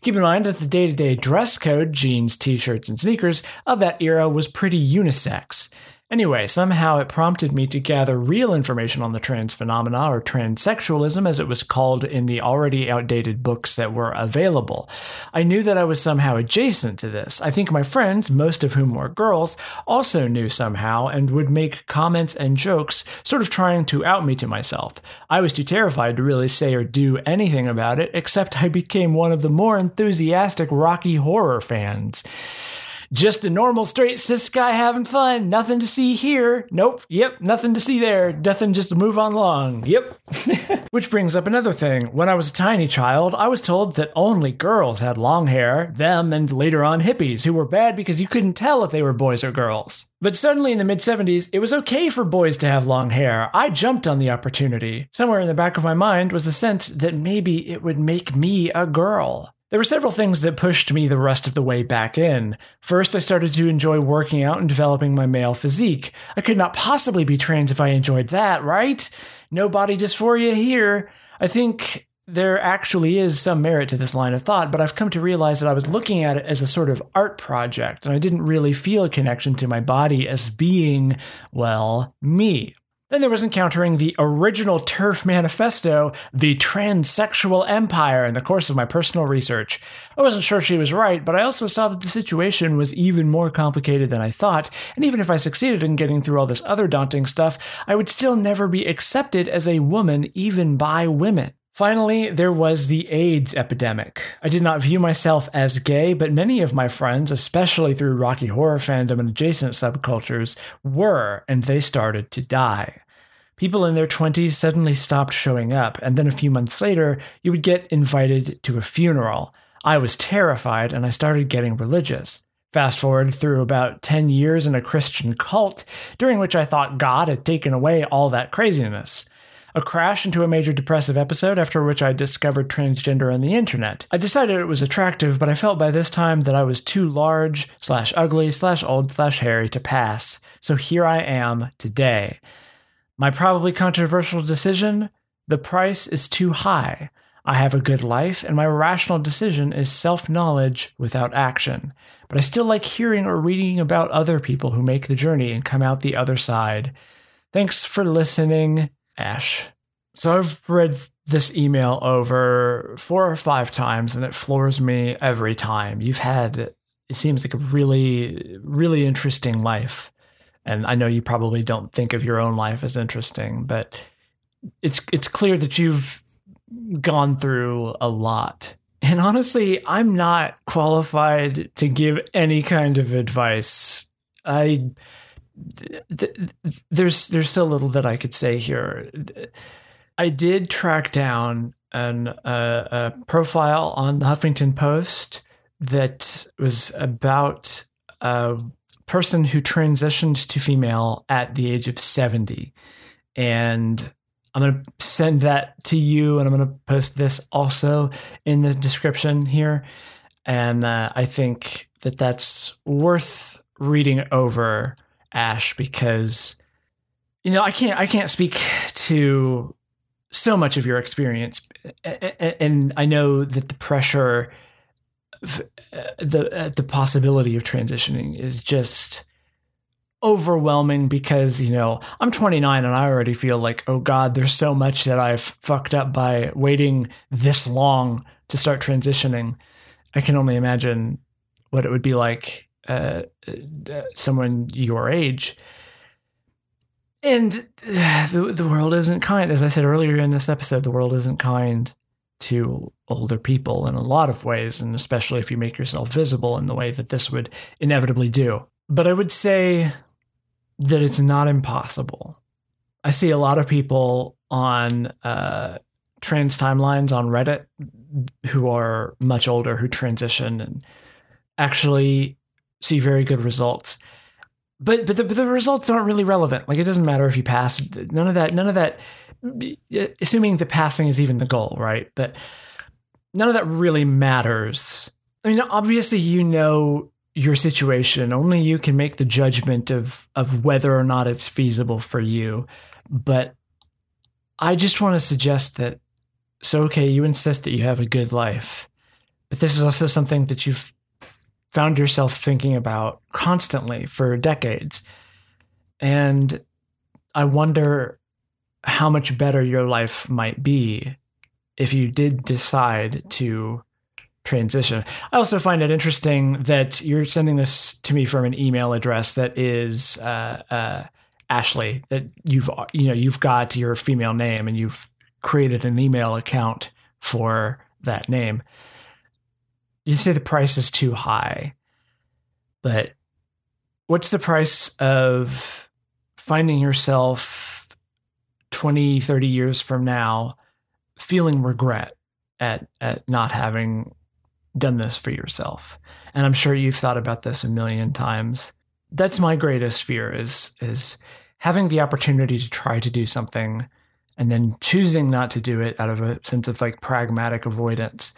Keep in mind that the day to day dress code, jeans, t shirts, and sneakers, of that era was pretty unisex. Anyway, somehow it prompted me to gather real information on the trans phenomena, or transsexualism as it was called in the already outdated books that were available. I knew that I was somehow adjacent to this. I think my friends, most of whom were girls, also knew somehow and would make comments and jokes, sort of trying to out me to myself. I was too terrified to really say or do anything about it, except I became one of the more enthusiastic Rocky Horror fans. Just a normal straight cis guy having fun. Nothing to see here. Nope. Yep. Nothing to see there. Nothing just to move on along. Yep. (laughs) Which brings up another thing. When I was a tiny child, I was told that only girls had long hair, them and later on hippies, who were bad because you couldn't tell if they were boys or girls. But suddenly in the mid 70s, it was okay for boys to have long hair. I jumped on the opportunity. Somewhere in the back of my mind was the sense that maybe it would make me a girl. There were several things that pushed me the rest of the way back in. First, I started to enjoy working out and developing my male physique. I could not possibly be trans if I enjoyed that, right? No body dysphoria here. I think there actually is some merit to this line of thought, but I've come to realize that I was looking at it as a sort of art project, and I didn't really feel a connection to my body as being, well, me. Then there was encountering the original TERF manifesto, The Transsexual Empire, in the course of my personal research. I wasn't sure she was right, but I also saw that the situation was even more complicated than I thought, and even if I succeeded in getting through all this other daunting stuff, I would still never be accepted as a woman, even by women. Finally, there was the AIDS epidemic. I did not view myself as gay, but many of my friends, especially through Rocky Horror fandom and adjacent subcultures, were, and they started to die. People in their 20s suddenly stopped showing up, and then a few months later, you would get invited to a funeral. I was terrified and I started getting religious. Fast forward through about 10 years in a Christian cult, during which I thought God had taken away all that craziness. A crash into a major depressive episode, after which I discovered transgender on the internet. I decided it was attractive, but I felt by this time that I was too large, slash ugly, slash old, slash hairy to pass. So here I am today. My probably controversial decision the price is too high. I have a good life, and my rational decision is self knowledge without action. But I still like hearing or reading about other people who make the journey and come out the other side. Thanks for listening, Ash. So I've read this email over four or five times, and it floors me every time. You've had, it seems like a really, really interesting life and I know you probably don't think of your own life as interesting, but it's it's clear that you've gone through a lot. And honestly, I'm not qualified to give any kind of advice. I th- there's there's so little that I could say here. I did track down an uh, a profile on the Huffington Post that was about a person who transitioned to female at the age of 70. And I'm going to send that to you and I'm going to post this also in the description here. And uh, I think that that's worth reading over, Ash, because you know I can't I can't speak to so much of your experience, and I know that the pressure, uh, the uh, the possibility of transitioning is just overwhelming because you know I'm 29 and I already feel like oh god there's so much that I've fucked up by waiting this long to start transitioning. I can only imagine what it would be like uh, uh, someone your age. And uh, the the world isn't kind, as I said earlier in this episode. The world isn't kind to older people in a lot of ways, and especially if you make yourself visible in the way that this would inevitably do. But I would say that it's not impossible. I see a lot of people on uh, trans timelines on Reddit who are much older who transition and actually see very good results. But but the, but the results aren't really relevant. Like it doesn't matter if you pass. None of that. None of that. Assuming the passing is even the goal, right? But none of that really matters. I mean, obviously, you know your situation. Only you can make the judgment of of whether or not it's feasible for you. But I just want to suggest that so okay, you insist that you have a good life, but this is also something that you've found yourself thinking about constantly for decades. And I wonder how much better your life might be if you did decide to transition. I also find it interesting that you're sending this to me from an email address that is uh, uh, Ashley. That you've you know you've got your female name and you've created an email account for that name you say the price is too high, but what's the price of finding yourself 20, 30 years from now feeling regret at, at not having done this for yourself? And I'm sure you've thought about this a million times. That's my greatest fear is, is having the opportunity to try to do something and then choosing not to do it out of a sense of like pragmatic avoidance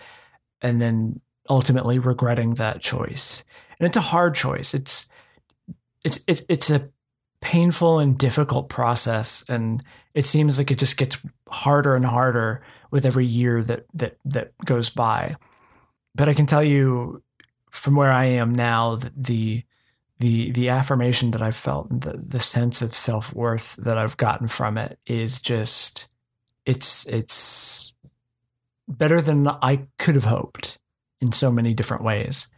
and then ultimately regretting that choice. And it's a hard choice. It's it's it's it's a painful and difficult process and it seems like it just gets harder and harder with every year that that that goes by. But I can tell you from where I am now that the the the affirmation that I've felt and the, the sense of self-worth that I've gotten from it is just it's it's better than I could have hoped in so many different ways.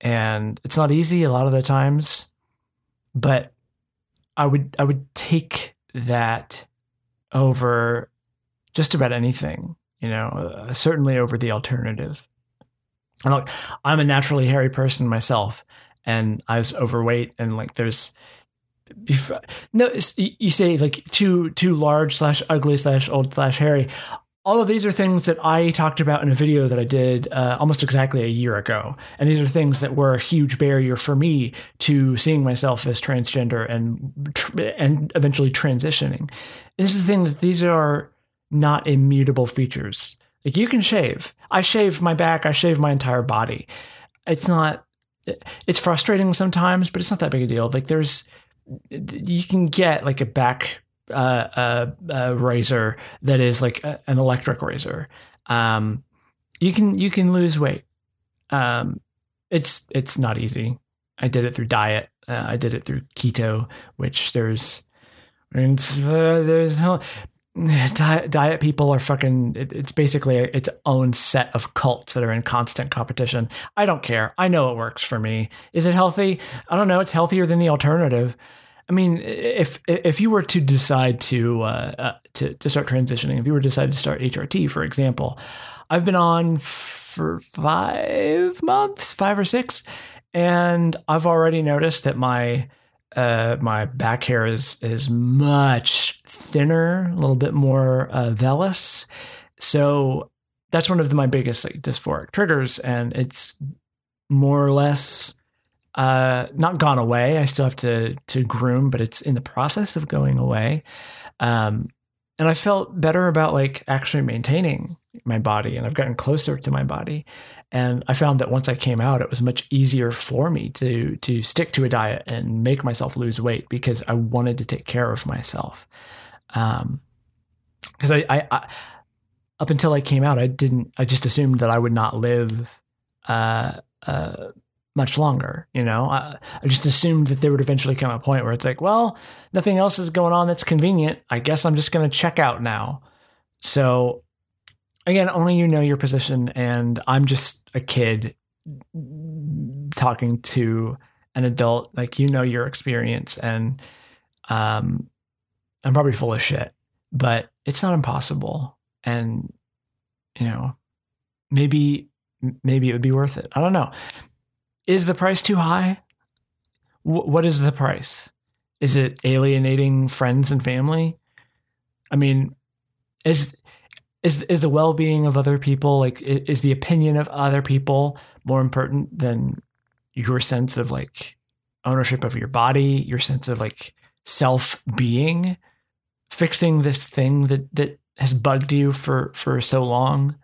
And it's not easy a lot of the times, but I would I would take that over just about anything, you know, uh, certainly over the alternative. And look, I'm a naturally hairy person myself, and I was overweight, and like there's before, no, you say like too too large slash ugly slash old slash hairy all of these are things that I talked about in a video that I did uh, almost exactly a year ago. And these are things that were a huge barrier for me to seeing myself as transgender and and eventually transitioning. this is the thing that these are not immutable features. Like you can shave. I shave my back, I shave my entire body. It's not it's frustrating sometimes, but it's not that big a deal. Like there's you can get like a back uh, a, razor that is like a, an electric razor, um, you can you can lose weight. Um, it's it's not easy. I did it through diet. Uh, I did it through keto, which there's uh, there's no (sighs) diet, diet people are fucking it, it's basically its own set of cults that are in constant competition. I don't care. I know it works for me. Is it healthy? I don't know. It's healthier than the alternative I mean, if if you were to decide to uh, uh, to to start transitioning, if you were to decide to start HRT, for example, I've been on for five months, five or six, and I've already noticed that my uh, my back hair is is much thinner, a little bit more uh, vellus. So that's one of my biggest like dysphoric triggers, and it's more or less uh, not gone away. I still have to to groom, but it's in the process of going away. Um, and I felt better about like actually maintaining my body, and I've gotten closer to my body. And I found that once I came out, it was much easier for me to to stick to a diet and make myself lose weight because I wanted to take care of myself. Um, because I, I, I, up until I came out, I didn't. I just assumed that I would not live uh, uh, much longer. You know, I, I just assumed that there would eventually come a point where it's like, well, nothing else is going on that's convenient. I guess I'm just going to check out now. So, again, only you know your position, and I'm just a kid talking to an adult. Like you know your experience, and um, I'm probably full of shit, but it's not impossible. And you know, maybe maybe it would be worth it. I don't know. Is the price too high? W- what is the price? Is it alienating friends and family? I mean, is is is the well-being of other people like is the opinion of other people more important than your sense of like ownership of your body, your sense of like self-being? Fixing this thing that that has bugged you for for so long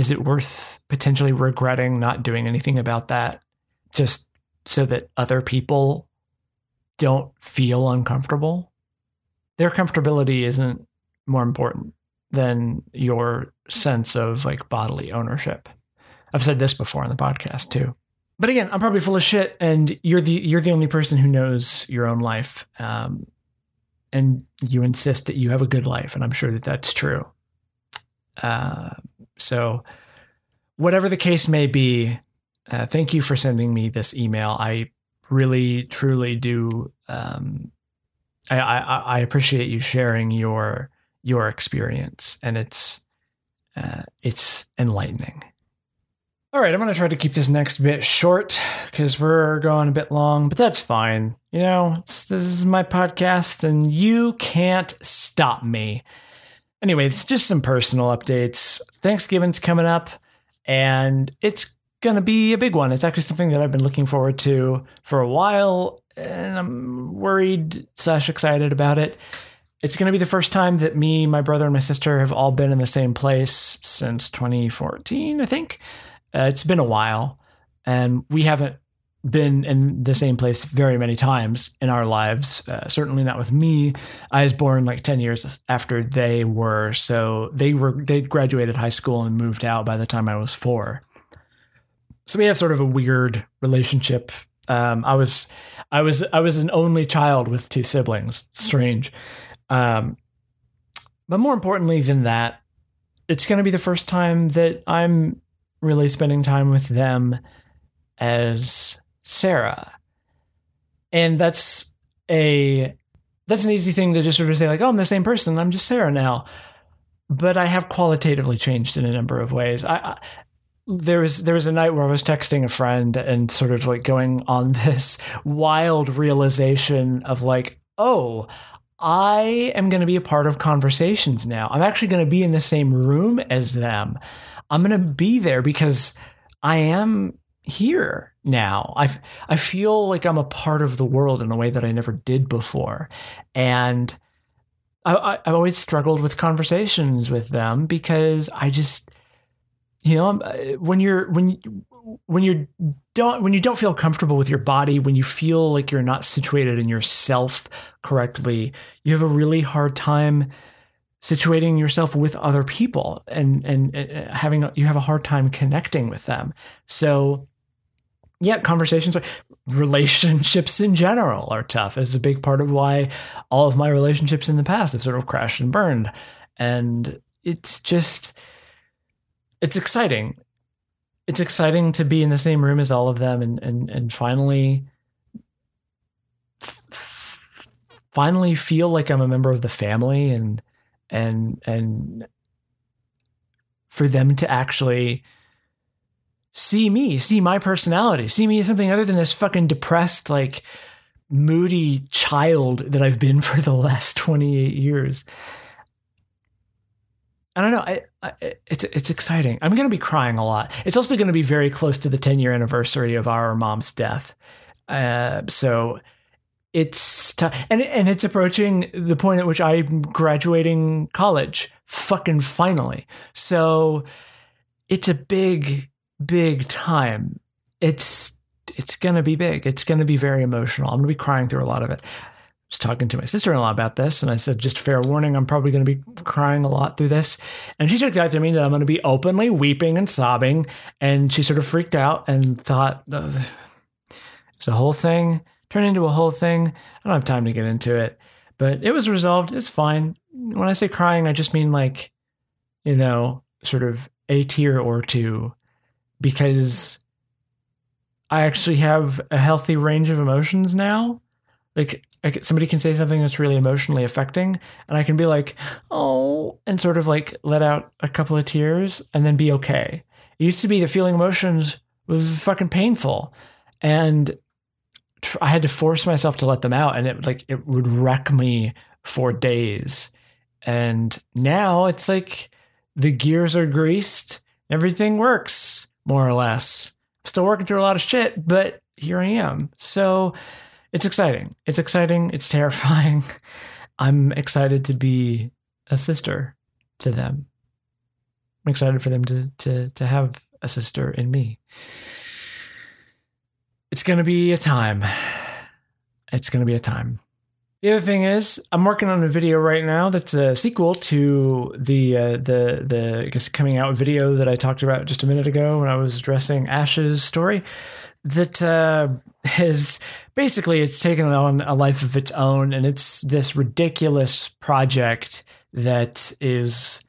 is it worth potentially regretting not doing anything about that just so that other people don't feel uncomfortable? Their comfortability isn't more important than your sense of like bodily ownership. I've said this before on the podcast too. But again, I'm probably full of shit, and you're the you're the only person who knows your own life, um, and you insist that you have a good life, and I'm sure that that's true. Uh, so, whatever the case may be, uh, thank you for sending me this email. I really, truly do. Um, I, I, I appreciate you sharing your your experience, and it's uh, it's enlightening. All right, I'm going to try to keep this next bit short because we're going a bit long, but that's fine. You know, this is my podcast, and you can't stop me. Anyway, it's just some personal updates. Thanksgiving's coming up, and it's going to be a big one. It's actually something that I've been looking forward to for a while, and I'm worried slash excited about it. It's going to be the first time that me, my brother, and my sister have all been in the same place since 2014, I think. Uh, it's been a while, and we haven't been in the same place very many times in our lives. Uh, certainly not with me. I was born like 10 years after they were. So they were, they graduated high school and moved out by the time I was four. So we have sort of a weird relationship. Um, I was, I was, I was an only child with two siblings. Strange. Um, but more importantly than that, it's going to be the first time that I'm really spending time with them as Sarah. And that's a that's an easy thing to just sort of say like, "Oh, I'm the same person. I'm just Sarah now." But I have qualitatively changed in a number of ways. I, I there was there was a night where I was texting a friend and sort of like going on (laughs) this wild realization of like, "Oh, I am going to be a part of conversations now. I'm actually going to be in the same room as them. I'm going to be there because I am here now. I I feel like I'm a part of the world in a way that I never did before, and I, I've always struggled with conversations with them because I just, you know, when you're when when you don't when you don't feel comfortable with your body, when you feel like you're not situated in yourself correctly, you have a really hard time situating yourself with other people and and uh, having you have a hard time connecting with them. So yeah, conversations, relationships in general are tough. It's a big part of why all of my relationships in the past have sort of crashed and burned. And it's just, it's exciting. It's exciting to be in the same room as all of them and, and, and finally, f- finally feel like I'm a member of the family and, and, and for them to actually, see me, see my personality, see me as something other than this fucking depressed, like moody child that I've been (laughs) for the last 28 years. I don't know. I, I, it's it's exciting. I'm going to be crying a lot. It's also going to be very close to the 10 year anniversary of our mom's death. Uh, so it's t- and and it's approaching the point at which I'm graduating college. Fucking finally. So it's a big, big time. It's it's gonna be big. It's gonna be very emotional. I'm gonna be crying through a lot of it I was talking to my sister in law about this, and I said, just fair warning, I'm probably going to be crying a lot through this. And she took that to mean that I'm going to be openly weeping and sobbing. And she sort of freaked out and thought, it's a whole thing, turned into a whole thing. I don't have time to get into it, but it was resolved. It's fine. When I say crying, I just mean like, you know, sort of a tear or two, because I actually have a healthy range of emotions now. Like somebody can say something that's really emotionally affecting and i can be like oh and sort of like let out a couple of tears and then be okay. It used to be that feeling emotions was fucking painful and i had to force myself to let them out and it like it would wreck me for days. And now it's like the gears are greased everything works more or less still working through a lot of shit but here i am so it's exciting. It's exciting. It's (laughs) terrifying. I'm excited to be a sister to them. I'm excited for them to to to have a sister in me. It's to be a time. It's to be a time. The other thing is, I'm working on a video right now that's a sequel to the uh, the the I guess coming out video that I talked about just a minute ago when I was addressing Ash's story that uh, is basically it's taken on a life of its own, and it's this ridiculous project that is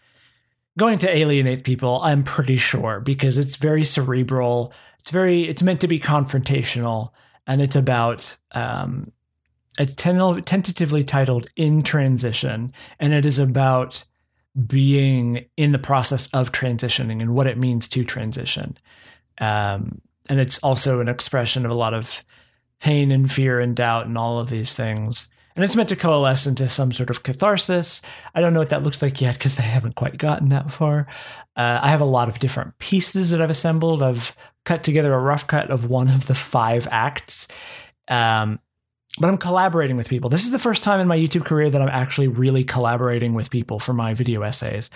going to alienate people. I'm pretty sure because it's very cerebral. It's very it's meant to be confrontational, and it's about um, it's ten- tentatively titled "In Transition," and it is about being in the process of transitioning and what it means to transition. Um, and it's also an expression of a lot of pain and fear and doubt and all of these things. And it's meant to coalesce into some sort of catharsis. I don't know what that looks like yet because I haven't quite gotten that far. Uh, I have a lot of different pieces that I've assembled. I've cut together a rough cut of one of the five acts. Um, but I'm collaborating with people. This is the first time in my YouTube career that I'm actually really collaborating with people for my video essays.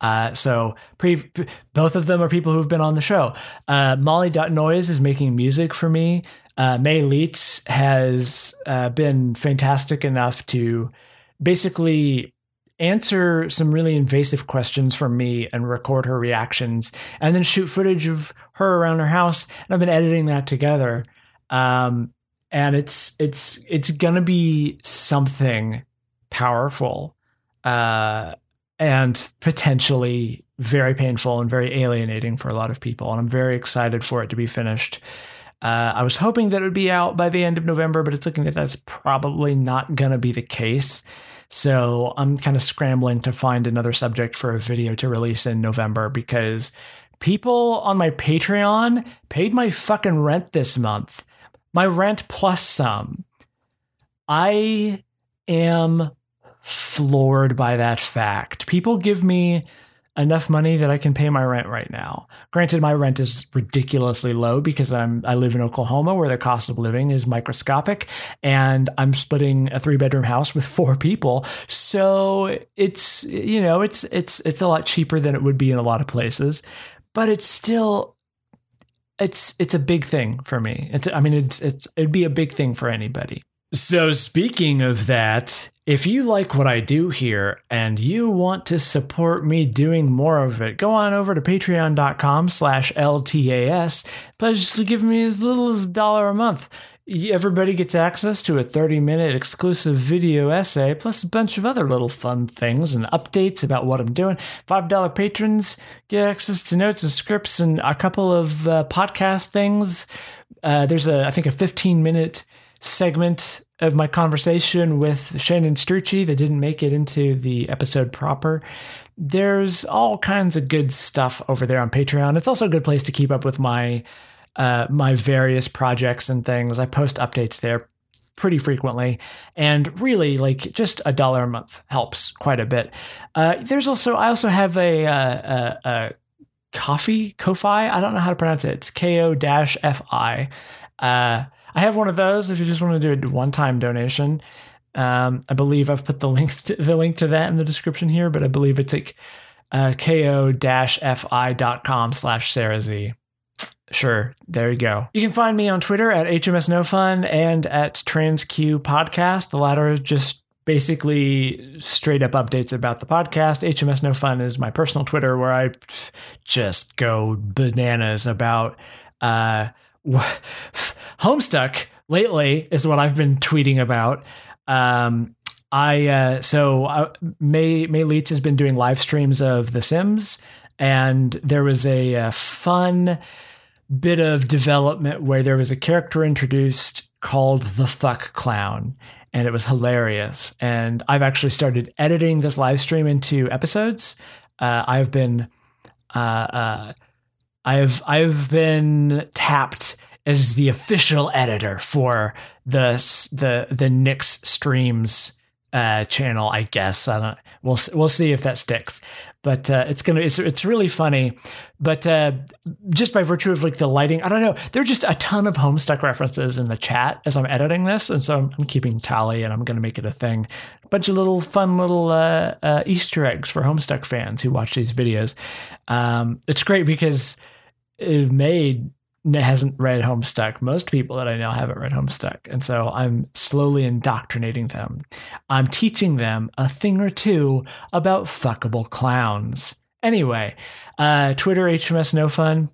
Uh, so pre- both of them are people who've been on the show. Uh, Molly Noise is making music for me. Uh, May Leitz has uh, been fantastic enough to basically answer some really invasive questions from me and record her reactions and then shoot footage of her around her house. And I've been editing that together. Um, and it's it's it's gonna be something powerful uh, and potentially very painful and very alienating for a lot of people. And i'm very excited for it to be finished. Uh, i was hoping that it would be out by the end of november but it's looking like that's probably not going to be the case. So i'm kind of scrambling to find another subject for a video to release in november because people on my patreon paid my fucking rent this month my rent plus some. I am floored by that fact. People give me enough money that I can pay my rent right now. Granted, my rent is ridiculously low because I'm I live in Oklahoma where the cost of living is microscopic, and I'm splitting a three bedroom house with (laughs) four people. So it's you know it's it's it's a lot cheaper than it would be in a lot of places, but it's still it's it's a big thing for me. It's I mean it's it's it'd be a big thing for anybody. So speaking of that, if you like what I do here and you want to support me doing more of it, go on over to patreon.com slash LTAS, pledge to give me as little as a dollar a month everybody gets access to a 30 minute exclusive video essay, plus a bunch of other little fun things and updates about what I'm doing. $5 patrons get access to notes and scripts and a couple of uh, podcast things. Uh, there's a, I think, a 15 minute segment of my conversation with Shannon Strucci that didn't make it into the episode proper. There's all kinds of good stuff over there on Patreon. It's also a good place to keep up with my uh, my various projects and things. I post updates there pretty frequently, and really like just a dollar a month helps quite a bit. Uh, there's also I also have a, a, a coffee Ko-fi. I don't know how to pronounce it. It's K O. Uh, I have one of those. If you just want to do a one-time donation, um, I believe I've put the link to, (laughs) the link to that in the description here. But I believe it's like uh, ko-fi.com slash Sarah Z. Sure, there you go. You can find me on Twitter at HMS No Fun and at TransQ Podcast. The latter just basically straight up updates about the podcast. HMS No Fun is my personal Twitter where I just go bananas about uh, (laughs) Homestuck lately is what I've been tweeting about. Um, I uh, so uh, May May Leitz has been doing live streams of The Sims, and there was a, a fun bit of development where there was a character introduced called the Fuck Clown, and it was hilarious. And I've actually started editing this live stream into episodes. Uh, I've been, uh, uh, I've I've been tapped as the official editor for the the the Nix streams uh, channel, I guess. I don't. We'll we'll see if that sticks. But uh, it's gonna it's it's really funny. But uh, just by virtue of like the lighting, I don't know. There are just a ton of Homestuck references in the chat as I'm editing this, and so I'm, I'm keeping tally, and I'm gonna make it a thing. A bunch of little fun little uh, uh, Easter eggs for Homestuck fans who watch these videos. Um, it's great because it made hasn't read Homestuck. Most people that I know haven't read Homestuck. And so I'm slowly indoctrinating them. I'm teaching them a thing or two about fuckable clowns. Anyway, uh, Twitter HMS No Fun.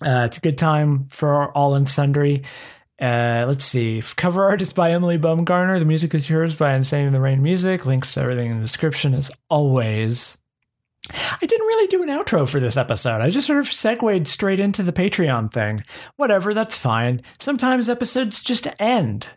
Uh, it's a good time for all and sundry. Uh, let's see. Cover art is by Emily Baumgartner. The music is yours by Insane in the Rain Music. Links to everything in the description as always. I didn't really do an outro for this episode. I just sort of segued straight into the Patreon thing. Whatever, that's fine. Sometimes episodes just end.